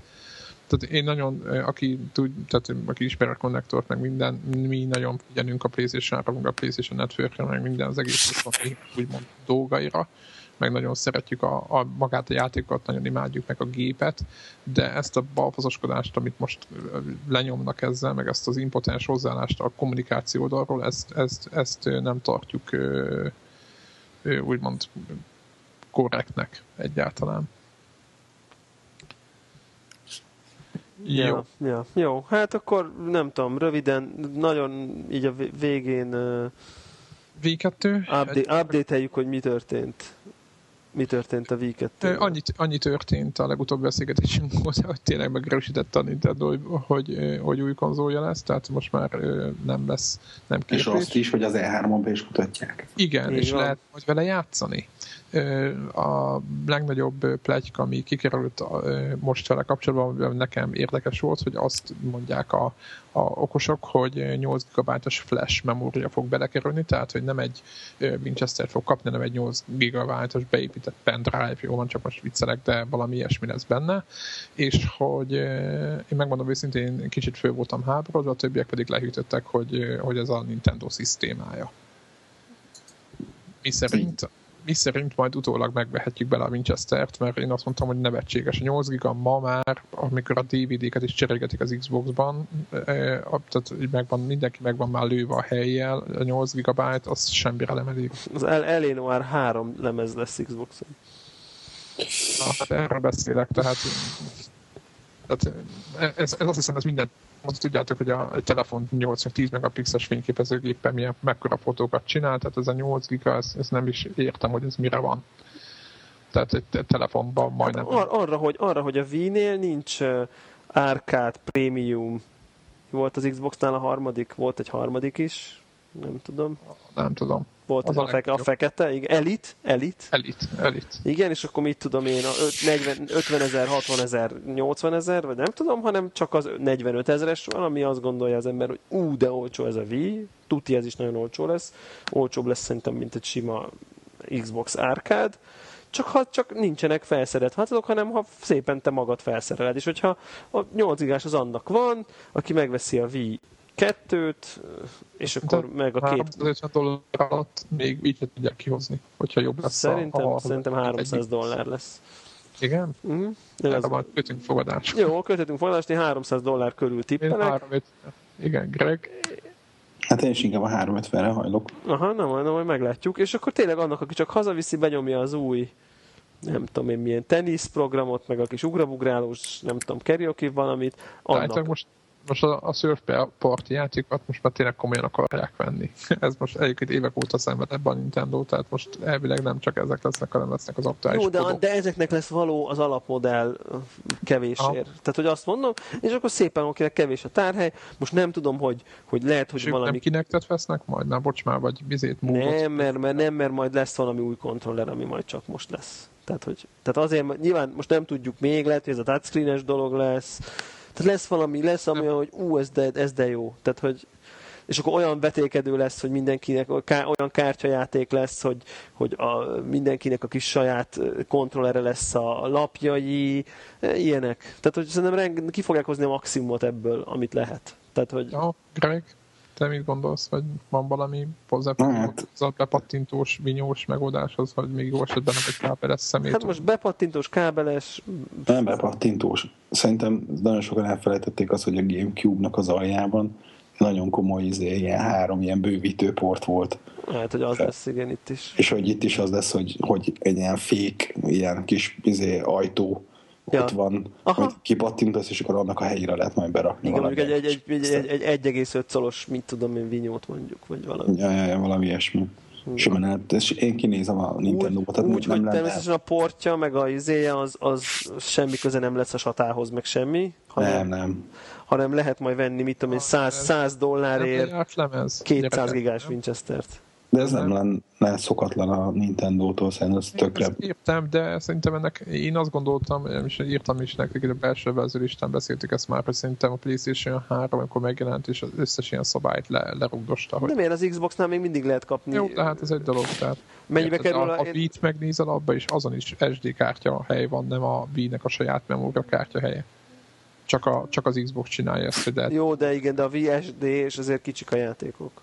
Tehát én nagyon, aki, tud, tehát aki ismer a konnektort, meg minden, mi nagyon figyelünk a PlayStation-ra, a PlayStation Network-re, meg minden az egész úgymond dolgaira, meg nagyon szeretjük a, a, magát a játékot, nagyon imádjuk meg a gépet, de ezt a balfazoskodást, amit most lenyomnak ezzel, meg ezt az impotens hozzáállást a kommunikáció oldalról, ezt, ezt, ezt nem tartjuk úgymond korrektnek egyáltalán. Jó. Ja, ja. Jó, hát akkor nem tudom, röviden, nagyon így a vé- végén uh, V2. update, update-eljük, hogy mi történt. Mi történt a V2? Ö, Annyi, annyi történt a legutóbb beszélgetésünk óta, hogy tényleg megerősítette a Nintendo, hogy, ö, hogy új konzolja lesz, tehát most már nem lesz nem És képlés. azt is, hogy az E3-on be is kutatják. Igen, Így és van. lehet majd vele játszani. A legnagyobb ö, pletyka, ami kikerült most vele kapcsolatban, nekem érdekes volt, hogy azt mondják a, a okosok, hogy ö, 8 GB-os flash memória fog belekerülni, tehát hogy nem egy Winchester fog kapni, hanem egy 8 GB-os beépített pendrive, jó van, csak most viccelek, de valami ilyesmi lesz benne, és hogy én megmondom őszintén, kicsit fő voltam háborodva, a többiek pedig lehűtöttek, hogy, hogy ez a Nintendo szisztémája. Mi szerint, mi szerint majd utólag megvehetjük bele a Winchester-t, mert én azt mondtam, hogy nevetséges. A 8 giga ma már, amikor a DVD-ket is cserélgetik az Xbox-ban, a- tehát megvan, mindenki megvan már lőve a helyjel, a 8 gigabyte, az semmire nem elég. Az El- Eleanor 3 lemez lesz Xboxon. Na, hát erről beszélek, tehát, tehát ez, ez azt hiszem, ez minden azt tudjátok, hogy a telefon 8-10 megapixeles fényképezőgéppen milyen mekkora fotókat csinál, tehát ez a 8 giga, ez, ez nem is értem, hogy ez mire van. Tehát egy te- telefonban majdnem... Ar- arra, hogy, arra, hogy a Wii-nél nincs uh, Arcade Premium. Volt az Xboxnál a harmadik, volt egy harmadik is, nem tudom. Nem tudom. Volt Az a, feke, a fekete, igen. Elite, Elite. Elit, elit. Igen, és akkor mit tudom én, a öt- 40, 50 ezer, 60 ezer, 80 ezer, vagy nem tudom, hanem csak az 45 ezeres van, ami azt gondolja az ember, hogy ú, de olcsó ez a Wii, tuti ez is nagyon olcsó lesz, olcsóbb lesz szerintem, mint egy sima Xbox Arcade, csak ha csak nincsenek felszerelt hátadok, hanem ha szépen te magad felszereled. És hogyha a 8 gigás az annak van, aki megveszi a Wii kettőt, és akkor meg a két 350 dollár alatt még így se tudják kihozni, hogyha jobb lesz Szerintem, a, a szerintem 300 egyik. dollár lesz. Igen? Uh-huh. Erre majd kötünk fogadást. Jó, köthetünk fogadást, én 300 dollár körül Én tippelek. 350. Igen, Greg. Hát én is inkább a 350-re hajlok. Aha, nem, nem, majd meglátjuk. És akkor tényleg annak, aki csak hazaviszi, benyomja az új nem tudom én milyen teniszprogramot, meg a kis ugrabugrálós, nem tudom, karaoke valamit, Tehát annak. most, most a, a Surf Party játékokat most már tényleg komolyan akarják venni. Ez most egyébként évek óta szenved ebben a Nintendo, tehát most elvileg nem csak ezek lesznek, hanem lesznek az aktuális Jó, de, kodok. de ezeknek lesz való az alapmodell kevésért. Aha. Tehát, hogy azt mondom, és akkor szépen akinek kevés a tárhely, most nem tudom, hogy, hogy lehet, hogy És valami nem kinektet vesznek majd? Na, bocs már, vagy bizét múlott. Nem, mert, mert, nem, mert majd lesz valami új kontroller, ami majd csak most lesz. Tehát, hogy, tehát azért, nyilván most nem tudjuk még, lehet, hogy ez a touchscreenes dolog lesz. Tehát lesz valami, lesz ami hogy ú, ez de, ez de jó. Tehát, hogy és akkor olyan vetélkedő lesz, hogy mindenkinek olyan kártyajáték lesz, hogy, hogy a, mindenkinek a kis saját kontrollere lesz a lapjai, e, ilyenek. Tehát, hogy szerintem reng- ki fogják hozni a maximumot ebből, amit lehet. Tehát, hogy Ja, Greg, te mit gondolsz, hogy van valami hozzá Hát- az vinyós megoldáshoz, hogy még jó esetben nem egy kábeles szemét? hát most bepattintós, kábeles, Nem bepattintós. Szerintem nagyon sokan elfelejtették azt, hogy a Gamecube-nak az aljában nagyon komoly izé, ilyen három ilyen bővítő port volt. hát, hogy az lesz, igen, itt is. És hogy itt is az lesz, hogy, hogy egy ilyen fék, ilyen kis izé, ajtó Ja. ott van, Aha. hogy kipattintasz, és akkor annak a helyére lehet majd berakni Igen, mondjuk egy, egy, egy, egy, egy 1,5 szolos, mit tudom én, vinyót mondjuk, vagy valami. Ja, ja, ja, valami ilyesmi. Simán lehet. És én kinézem a Nintendo-t, tehát úgy, úgy, hogy nem lenne. természetesen a portja, meg a izéje, az, az semmi köze nem lesz a satához, meg semmi, hanem, Nem, nem. hanem lehet majd venni, mit tudom én, 100, 100 dollárért Nem lemez. 200 Gyerekek, gigás nem? Winchester-t. De ez nem lenne szokatlan a Nintendo-tól, szerintem ez tökre... Ezt Értem, de szerintem ennek, én azt gondoltam, és írtam is nektek, a belső vezőlistán beszéltük ezt már, hogy szerintem a PlayStation 3, amikor megjelent, és az összes ilyen szabályt le, lerugdosta, hogy De miért az Xboxnál még mindig lehet kapni? jó, de hát ez egy dolog, tehát Mennyibe kerül a, a... a Wii-t megnézel, abban is azon is SD kártya hely van, nem a Wii-nek a saját memória kártya helye. Csak, a, csak az Xbox csinálja ezt, lehet Jó, de igen, de a VSD és azért kicsik a játékok.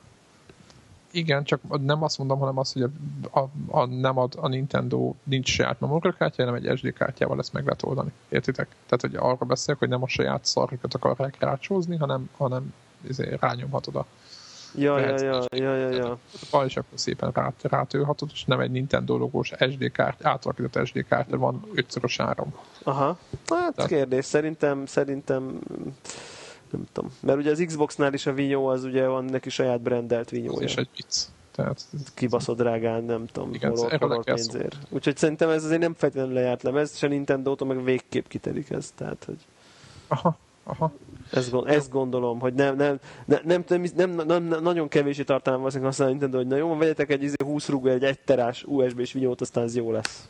Igen, csak nem azt mondom, hanem azt, hogy a, a, a, nem ad, a Nintendo nincs saját memóriakártya, hanem egy SD kártyával ezt meg lehet oldani. Értitek? Tehát, hogy arra beszélek, hogy nem a saját szarjukat akarják rácsózni, hanem, hanem izé, rányomhatod a Ja, ja, ja, ja, ja, ja. Bal is akkor szépen rá, rátölhatod, és nem egy Nintendo logós SD kárt, átalakított SD kártya van 5 áram. Aha. Hát Tehát- kérdés, szerintem, szerintem nem tudom. Mert ugye az Xboxnál is a vinyó az ugye van neki saját brandelt vinyója. is egy vicc. Tehát kibaszott drágán, nem tudom, Igen, horror kell pénzért. Úgyhogy szerintem ez azért nem feltétlenül lejárt lemez, se Nintendo-tól meg végképp kitelik ez. Tehát, hogy aha, aha. ezt, gond, ezt gondolom, hogy nem, nem, nem, nem, nem, nem, nem, nem nagyon kevésé tartalmam valószínűleg használni Nintendo, hogy na jó, vegyetek egy izé 20 rúgó, egy 1 terás USB-s vinyót, aztán ez jó lesz.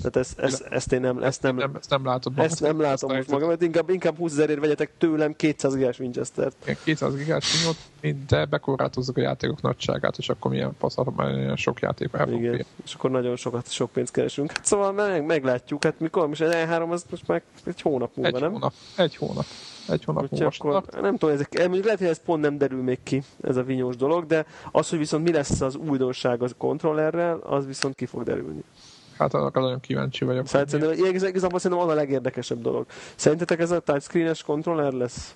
Tehát ezt, ezt, ezt én nem, ezt nem, Nem, ezt nem látod ezt nem látom most magam, mert inkább, inkább 20 ezerért vegyetek tőlem 200 gigás Winchester-t. Igen, 200 gigás vinyót, de bekorlátozzuk a játékok nagyságát, és akkor milyen faszal, milyen sok játék el Igen, férni. és akkor nagyon sokat, sok pénzt keresünk. Hát szóval meg, meglátjuk, hát mikor, most az E3 az most már egy hónap múlva, Egy nem? hónap, egy hónap. Egy hónap Úgyhogy múlva akkor start. nem tudom, ezek, lehet, hogy ez pont nem derül még ki, ez a vinyós dolog, de az, hogy viszont mi lesz az újdonság az kontrollerrel, az viszont ki fog derülni. Hát annak nagyon kíváncsi vagyok. Szóval szerintem, igazából szerintem az a legérdekesebb dolog. Szerintetek ez a touchscreen-es kontroller lesz?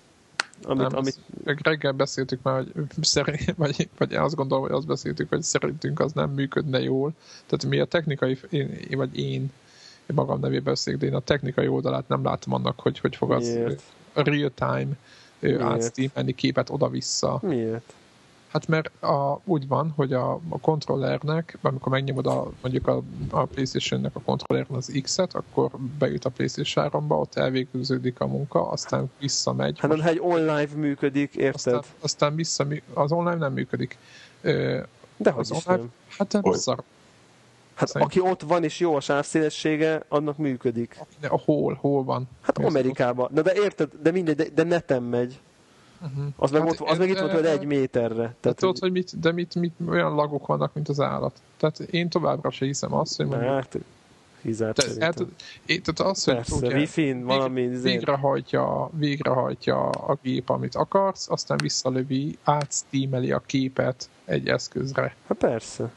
Amit, nem, amit, reggel beszéltük már, hogy szerint, vagy, vagy azt gondolom, hogy azt beszéltük, hogy szerintünk az nem működne jól. Tehát mi a technikai, én, vagy én, én magam nevében beszélek, de én a technikai oldalát nem látom annak, hogy hogy fog az Miért? real-time átsteamelni képet oda-vissza. miért? Hát mert a, úgy van, hogy a, a kontrollernek, amikor megnyomod a, mondjuk a, a Playstation-nek a kontrolleren az X-et, akkor beüt a Playstation 3 ott elvégződik a munka, aztán visszamegy. Hát ha egy online működik, érted? aztán, aztán vissza, az online nem működik. Ö, De az hogy is online, nem. hát nem szar. Hát Szerintem. aki ott van és jó a sávszélessége, annak működik. De hol, hol van? Hát Amerikában. Na de érted, de mindegy, de, de neten megy. Uh-huh. Az meg, Hát ott, az meg itt volt hogy egy méterre. Tehát tudod, hogy mit, de mit, mit, olyan lagok vannak, mint az állat. Tehát én továbbra se hiszem azt, hogy mondjuk, Hát, hizárt te, szerintem. hát, én, tehát az, hogy Persze, ugye, wifi-n valami... izé- végrehajtja, végrehajtja a gép, amit akarsz, aztán visszalövi, átsteameli a képet egy eszközre. Hát persze.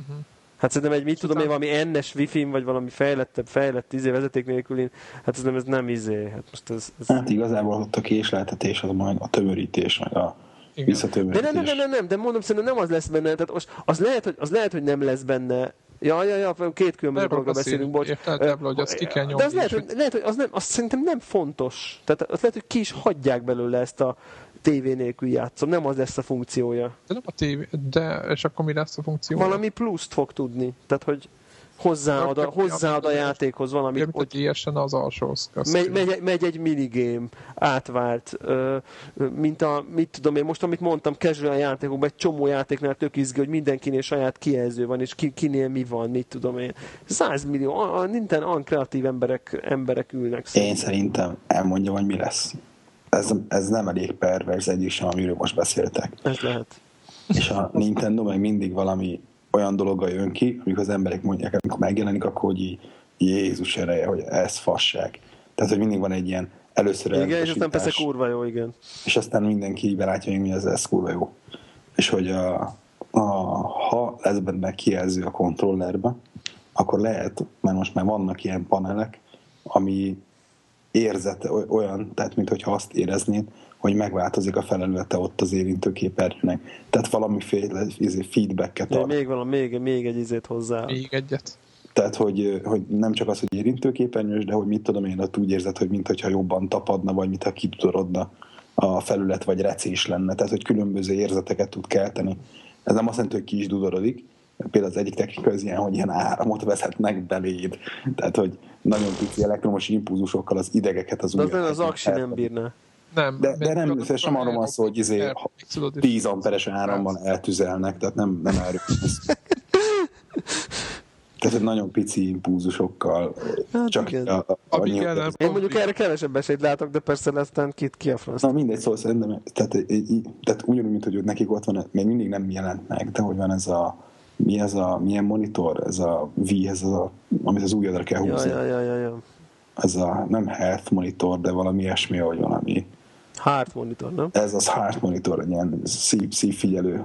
Uh-huh. Hát szerintem egy, mit tudom én, valami NS wifi vagy valami fejlettebb, fejlett izé vezeték nélkülin, hát ez nem, ez nem izé. Hát most ez, ez... Hát igazából ott a késleltetés az majd a tömörítés, meg a Igen. De visszatömörítés. nem, nem, nem, nem, nem, de mondom, szerintem nem az lesz benne, tehát most az lehet, hogy, az lehet, hogy nem lesz benne. Ja, ja, ja, két különböző dologról beszélünk, bocs. Érted, Debla, hogy azt ki kell nyomni. De az lehet, hogy, lehet, hogy az, nem, az szerintem nem fontos. Tehát az lehet, hogy ki is hagyják belőle ezt a tévé nélkül játszom. Nem az lesz a funkciója. De nem a tévé, de és akkor mi lesz a funkció? Valami pluszt fog tudni. Tehát, hogy hozzáad a, hozzáad a játékhoz valamit, Mint hogy teljesen az alsóhoz. megy, megy, megy egy minigame, átvált, mint a, mit tudom én, most amit mondtam, casual játékokban, egy csomó játéknál tök izgi, hogy mindenkinél saját kijelző van, és ki, kinél mi van, mit tudom én. 100 millió, a, a Nintendo, olyan kreatív emberek, emberek ülnek. Én szerintem. elmondjam, hogy mi lesz. Ez, ez nem elég perverz egyik sem, amiről most beszéltek. Ez lehet. És a Nintendo meg mindig valami olyan dologgal jön ki, amikor az emberek mondják, amikor megjelenik, akkor hogy így, Jézus ereje, hogy ez fasság. Tehát, hogy mindig van egy ilyen először Igen, és aztán persze kurva jó, igen. és aztán mindenki így belátja, hogy mi ez, ez kurva jó. És hogy a, a, ha lesz benne kijelző a kontrollerbe, akkor lehet, mert most már vannak ilyen panelek, ami érzete oly- olyan, tehát mintha azt éreznéd, hogy megváltozik a felelőte ott az érintőképernyőnek. Tehát valamiféle izé, feedbacket Még, ad. még valami, még, még egy izét hozzá. Még egyet. Tehát, hogy, hogy nem csak az, hogy érintőképernyős, de hogy mit tudom én, ott úgy érzed, hogy mintha jobban tapadna, vagy mintha kitudorodna a felület, vagy recés lenne. Tehát, hogy különböző érzeteket tud kelteni. Ez nem azt jelenti, hogy ki is dudorodik. Például az egyik technika az ilyen, hogy ilyen áramot vezetnek beléd. Tehát, hogy nagyon pici elektromos impulzusokkal az idegeket az De az nem, ujjakat az aksi nem bírná. Nem, De- de nem, mert- sem arról van szó, hogy izé el- ha- tudod, és- 10 amperes áramban eltüzelnek, tehát nem, nem erről. Tehát, nagyon pici impulzusokkal, Hát csak igen. a, a, el nem Én mondjuk erre kevesebb esélyt látok, de persze aztán ki, ki a franc. Na mindegy, szóval szerintem, tehát, tehát ugyanúgy, mint hogy nekik ott van, még mindig nem jelent meg, de hogy van ez a, mi ez a, milyen monitor, ez a V, ez a, amit az ujjadra kell húzni. ja, ja, ja, ja. Ez a, nem health monitor, de valami ilyesmi, hogy valami, Heart monitor, nem? ez az heart monitor, egy ilyen szív, szívfigyelő,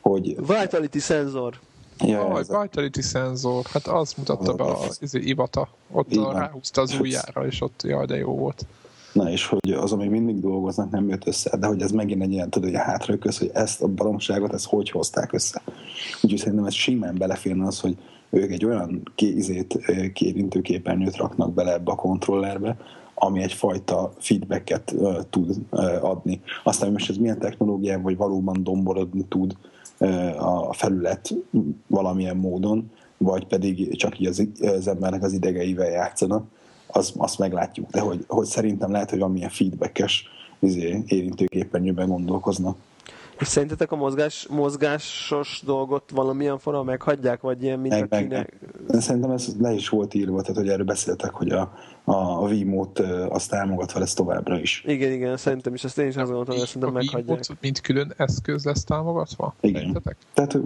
hogy Vitality szenzor. ja, Aj, ez a, Vitality szenzor, hát az mutatta be az izé, Ivata. Ott a, van. ráhúzta az ujjára, és ott, jaj, de jó volt. Na és hogy az, még mindig dolgoznak, nem jött össze, de hogy ez megint egy ilyen, tudod, hogy hátra köz, hogy ezt a baromságot, ezt hogy hozták össze. Úgyhogy szerintem ez simán beleférne az, hogy ők egy olyan kézét, kérintő képernyőt raknak bele ebbe a kontrollerbe, ami egyfajta feedbacket uh, tud uh, adni. Aztán most ez milyen technológia, vagy valóban domborodni tud uh, a felület valamilyen módon, vagy pedig csak így az, az embernek az idegeivel játszanak, az, azt meglátjuk. De hogy, hogy szerintem lehet, hogy valamilyen feedbackes izé, érintőképernyőben gondolkoznak. És szerintetek a mozgás, mozgásos dolgot valamilyen formában meghagyják, vagy ilyen, mint meg, akinek... Meg. Szerintem ez le is volt írva, tehát hogy erről beszéltek, hogy a, a, a Vimót azt támogatva lesz továbbra is. Igen, igen, szerintem is, ezt én is azt gondoltam, hogy szerintem meghagyják. mint külön eszköz lesz támogatva? Igen. Szerintetek? Tehát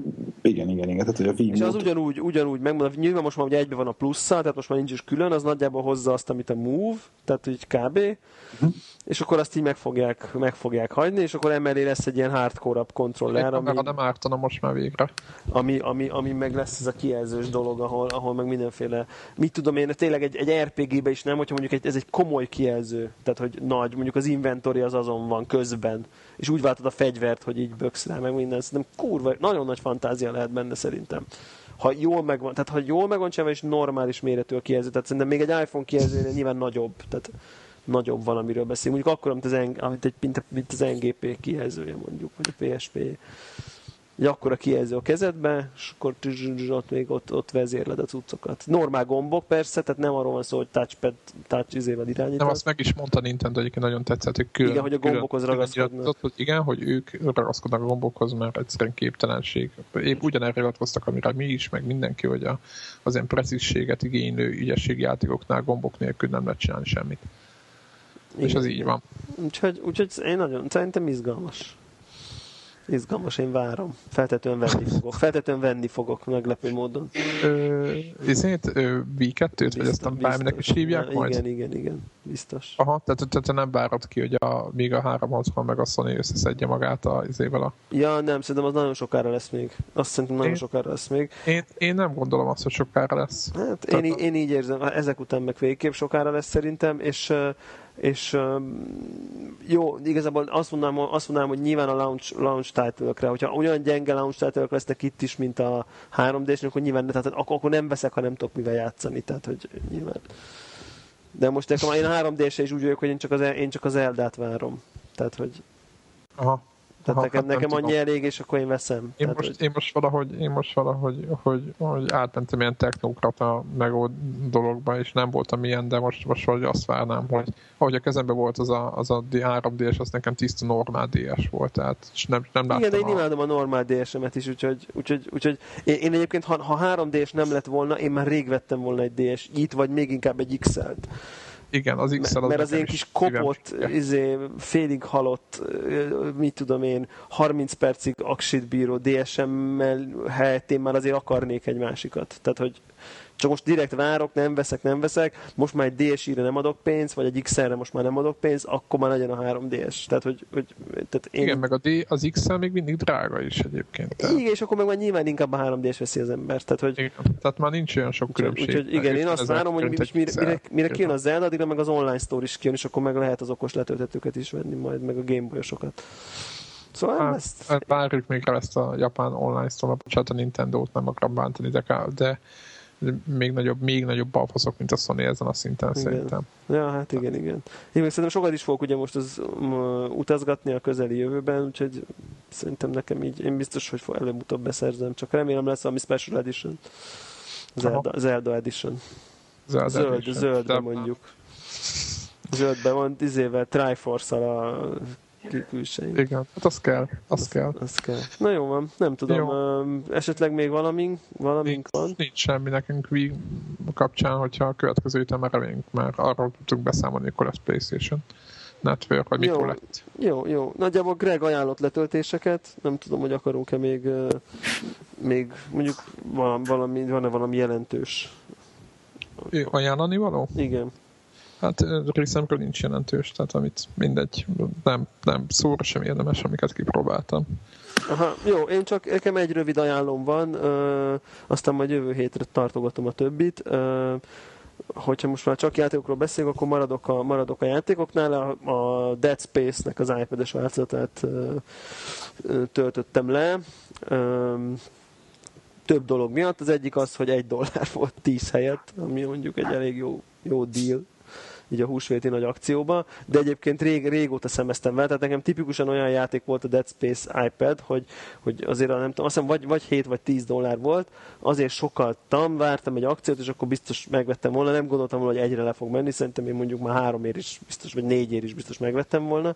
igen, igen, igen. Tehát, hogy a Vimót... És az ugyanúgy, ugyanúgy megmondom, nyilván most már ugye egyben van a plusszal, tehát most már nincs is külön, az nagyjából hozza azt, amit a Move, tehát így kb. Uh-huh. És akkor azt így meg fogják, meg fogják hagyni, és akkor emellé lesz egy ilyen hardcore kontroller. Ami, nem ártana most már végre. Ami, ami, ami meg lesz ez a kijelzős dolog, ahol, ahol meg mindenféle, mit tudom én, tényleg egy, egy RPG-be is nem, hogyha mondjuk egy, ez egy komoly kijelző, tehát hogy nagy, mondjuk az inventory az azon van közben, és úgy váltod a fegyvert, hogy így böksz rá, meg minden, szerintem kurva, nagyon nagy fantázia lehet benne szerintem ha jól megvan, tehát ha jól megvan csinálva és normális méretű a kijelző, tehát szerintem még egy iPhone kijelzőnél nyilván nagyobb, tehát nagyobb valamiről beszélünk. Mondjuk akkor, mint az, mint, egy, mint, mint az NGP kijelzője mondjuk, vagy a PSP egy akkora kijelző a kezedbe, és akkor ott még ott, ott vezérled a cuccokat. Normál gombok persze, tehát nem arról van szó, hogy touchpad, touch izével irányítod. Nem, azt meg is mondta Nintendo, egyébként nagyon tetszett, hogy külön, Igen, hogy a gombokhoz ragaszkodnak. Hogy igen, hogy ők ragaszkodnak a gombokhoz, mert egyszerűen képtelenség. Épp ugyanerre hivatkoztak, amire mi is, meg mindenki, hogy a, az ilyen precízséget igénylő ügyességi játékoknál gombok nélkül nem lehet csinálni semmit. Igen. És az így van. Úgyhogy, úgyhogy én nagyon, szerintem izgalmas. Izgalmas, én várom. Feltetően venni fogok. Feltetően venni fogok, meglepő módon. Ezért V2-t, vagy ezt bárminek is hívják igen, majd? Igen, igen, igen. Biztos. Aha, tehát te, te nem várod ki, hogy a, még a 360 meg a Sony összeszedje magát a izével a... Ja, nem, szerintem az nagyon sokára lesz még. Azt szerintem nagyon én, sokára lesz még. Én, én nem gondolom azt, hogy sokára lesz. Hát én, én, én így érzem, ezek után meg végképp sokára lesz szerintem, és és jó, igazából azt mondanám, azt mondanám hogy nyilván a launch, launch title hogyha olyan gyenge launch title lesznek itt is, mint a 3 d akkor nyilván tehát akkor, akkor nem veszek, ha nem tudok mivel játszani, tehát hogy nyilván. De most nekem én a 3 d is úgy vagyok, hogy én csak az, én csak az Eldát várom. Tehát, hogy... Aha. Tehát ha, nekem, hát nekem annyi elég, és akkor én veszem. Én, Tehát, most, hogy... én most valahogy, én most valahogy hogy, hogy átmentem ilyen technokrata megold dologba, és nem voltam ilyen, de most, most valahogy azt várnám, hogy ahogy a kezemben volt az a, az a 3DS, az nekem tiszta normál DS volt, tehát és nem, nem láttam Igen, de én a... imádom a normál DS-emet is, úgyhogy, úgyhogy, úgyhogy én, én egyébként, ha, ha 3DS nem lett volna, én már rég vettem volna egy DS itt, vagy még inkább egy XL-t. Igen, az x Mert az én kis kopott, izé, félig halott, mit tudom én, 30 percig aksit bíró DSM-mel helyett én már azért akarnék egy másikat. Tehát, hogy csak most direkt várok, nem veszek, nem veszek, most már egy DSI-re nem adok pénzt, vagy egy XR-re most már nem adok pénzt, akkor már legyen a 3DS. Tehát, hogy, hogy, tehát én... Igen, meg a D, az XR még mindig drága is egyébként. Tehát... Igen, és akkor meg már nyilván inkább a 3DS veszi az ember. Tehát, hogy... Igen, tehát már nincs olyan sok különbség. Úgyhogy igen, én azt várom, hogy mire, mire, mire, mire kijön a Zelda, addigra meg az online store is kijön, és akkor meg lehet az okos letöltetőket is venni majd, meg a Gameboy-osokat. Szóval hát, ezt... Várjuk még el ezt a japán online store bocsánat, a Nintendo-t nem akarom bántani, de, de még nagyobb, még nagyobb balfaszok, mint a Sony ezen a szinten igen. szerintem. Ja, hát igen, igen. Én még szerintem sokat is fogok ugye most az, um, utazgatni a közeli jövőben, úgyhogy szerintem nekem így, én biztos, hogy előbb-utóbb beszerzem, csak remélem lesz valami Special Edition. Zelda, Zelda Edition. Zelda Zöld, edition. zöldbe mondjuk. Zöldbe van, izével, Triforce-al a külsején. Igen, hát az kell, az, az kell. Az kell. Na jó van, nem tudom, jó. esetleg még valamink, valamink nincs, van? Nincs semmi nekünk Wii kapcsán, hogyha a következő héten már reméljünk, már arról tudunk beszámolni, akkor lesz Playstation Network, vagy mikor lett. Jó, jó. Nagyjából Greg ajánlott letöltéseket, nem tudom, hogy akarunk-e még, még mondjuk valami, van-e valami jelentős ajánlani való? Igen. Hát részemről nincs jelentős, tehát amit mindegy, nem, nem szóra sem érdemes, amiket kipróbáltam. Aha, jó, én csak, nekem egy rövid ajánlom van, ö, aztán majd jövő hétre tartogatom a többit. Ö, hogyha most már csak játékokról beszélünk, akkor maradok a, maradok a játékoknál. A, a Dead Space-nek az iPad-es változatát töltöttem le. Több dolog miatt. Az egyik az, hogy egy dollár volt 10 helyett, ami mondjuk egy elég jó, jó deal így a húsvéti nagy akcióba, de egyébként rég, régóta szemeztem vele, tehát nekem tipikusan olyan játék volt a Dead Space iPad, hogy, hogy azért nem tudom, azt hiszem vagy, vagy 7 vagy 10 dollár volt, azért sokaltam, vártam egy akciót, és akkor biztos megvettem volna, nem gondoltam volna, hogy egyre le fog menni, szerintem én mondjuk már három ér is biztos, vagy négy ér is biztos megvettem volna,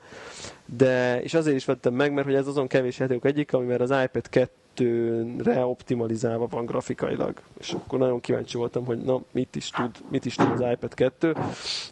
de, és azért is vettem meg, mert hogy ez azon kevés játékok egyik, amivel az iPad 2 2-re optimalizálva van grafikailag. És akkor nagyon kíváncsi voltam, hogy na, mit is tud, mit is tud az iPad 2,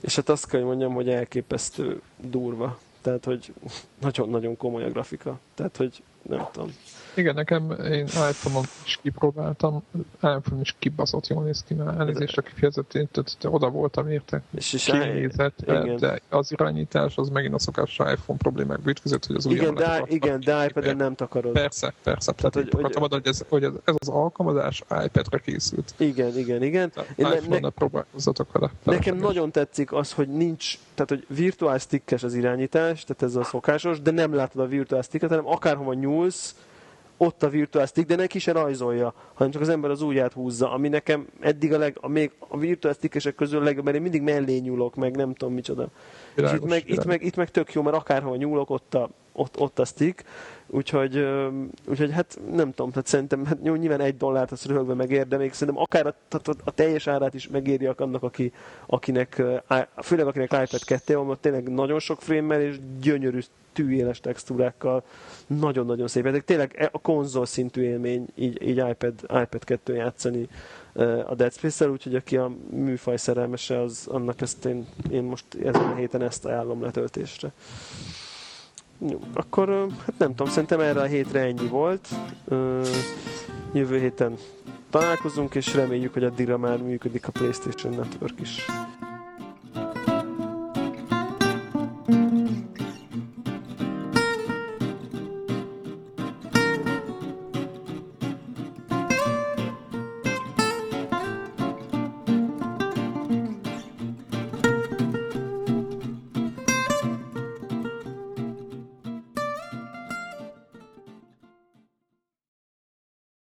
és hát azt kell, hogy mondjam, hogy elképesztő durva. Tehát, hogy nagyon-nagyon komoly a grafika. Tehát, hogy nem tudom. Igen, nekem én iPhone-on is kipróbáltam, iPhone is kibaszott jól néz ki, mert elnézést a kifejezetén, tehát oda voltam érte, és, és kinézett, igen. de az irányítás az megint a szokás iPhone problémák bütközött, hogy az igen, de, igen, de ipad nem takarod. Persze, persze. Tehát, tehát hogy, hogy, hogy, ez, hogy ez, ez, az alkalmazás iPad-re készült. Igen, igen, igen. iPhone-nal ne, próbálkozzatok vele. Nekem nagyon tetszik az, hogy nincs, tehát hogy virtuál stickes az irányítás, tehát ez a szokásos, de nem látod a virtuál sticket, hanem akárhova nyúlsz, ott a virtual stick, de neki se rajzolja, hanem csak az ember az ujját húzza, ami nekem eddig a, leg, a, még a virtual stickesek közül legjobb, mert én mindig mellé nyúlok, meg nem tudom micsoda. Virágos, és itt meg, itt, meg, itt meg tök jó, mert akárhol nyúlok, ott a, ott, ott a stick, úgyhogy, úgyhogy hát nem tudom, tehát szerintem hát nyilván egy dollárt az röhögve megér, de még szerintem akár a, a, a teljes árát is megéri annak, aki, akinek, főleg akinek iPad 2 van, tényleg nagyon sok frame és gyönyörű tűéles textúrákkal, nagyon-nagyon szép. Ez tényleg e, a konzol szintű élmény így, így iPad, iPad 2 játszani a Dead Space-szel, úgyhogy aki a műfaj szerelmese, az annak ezt én, én most ezen a héten ezt ajánlom letöltésre. Jó, akkor hát nem tudom, szerintem erre a hétre ennyi volt. Jövő héten találkozunk, és reméljük, hogy addigra már működik a PlayStation Network is.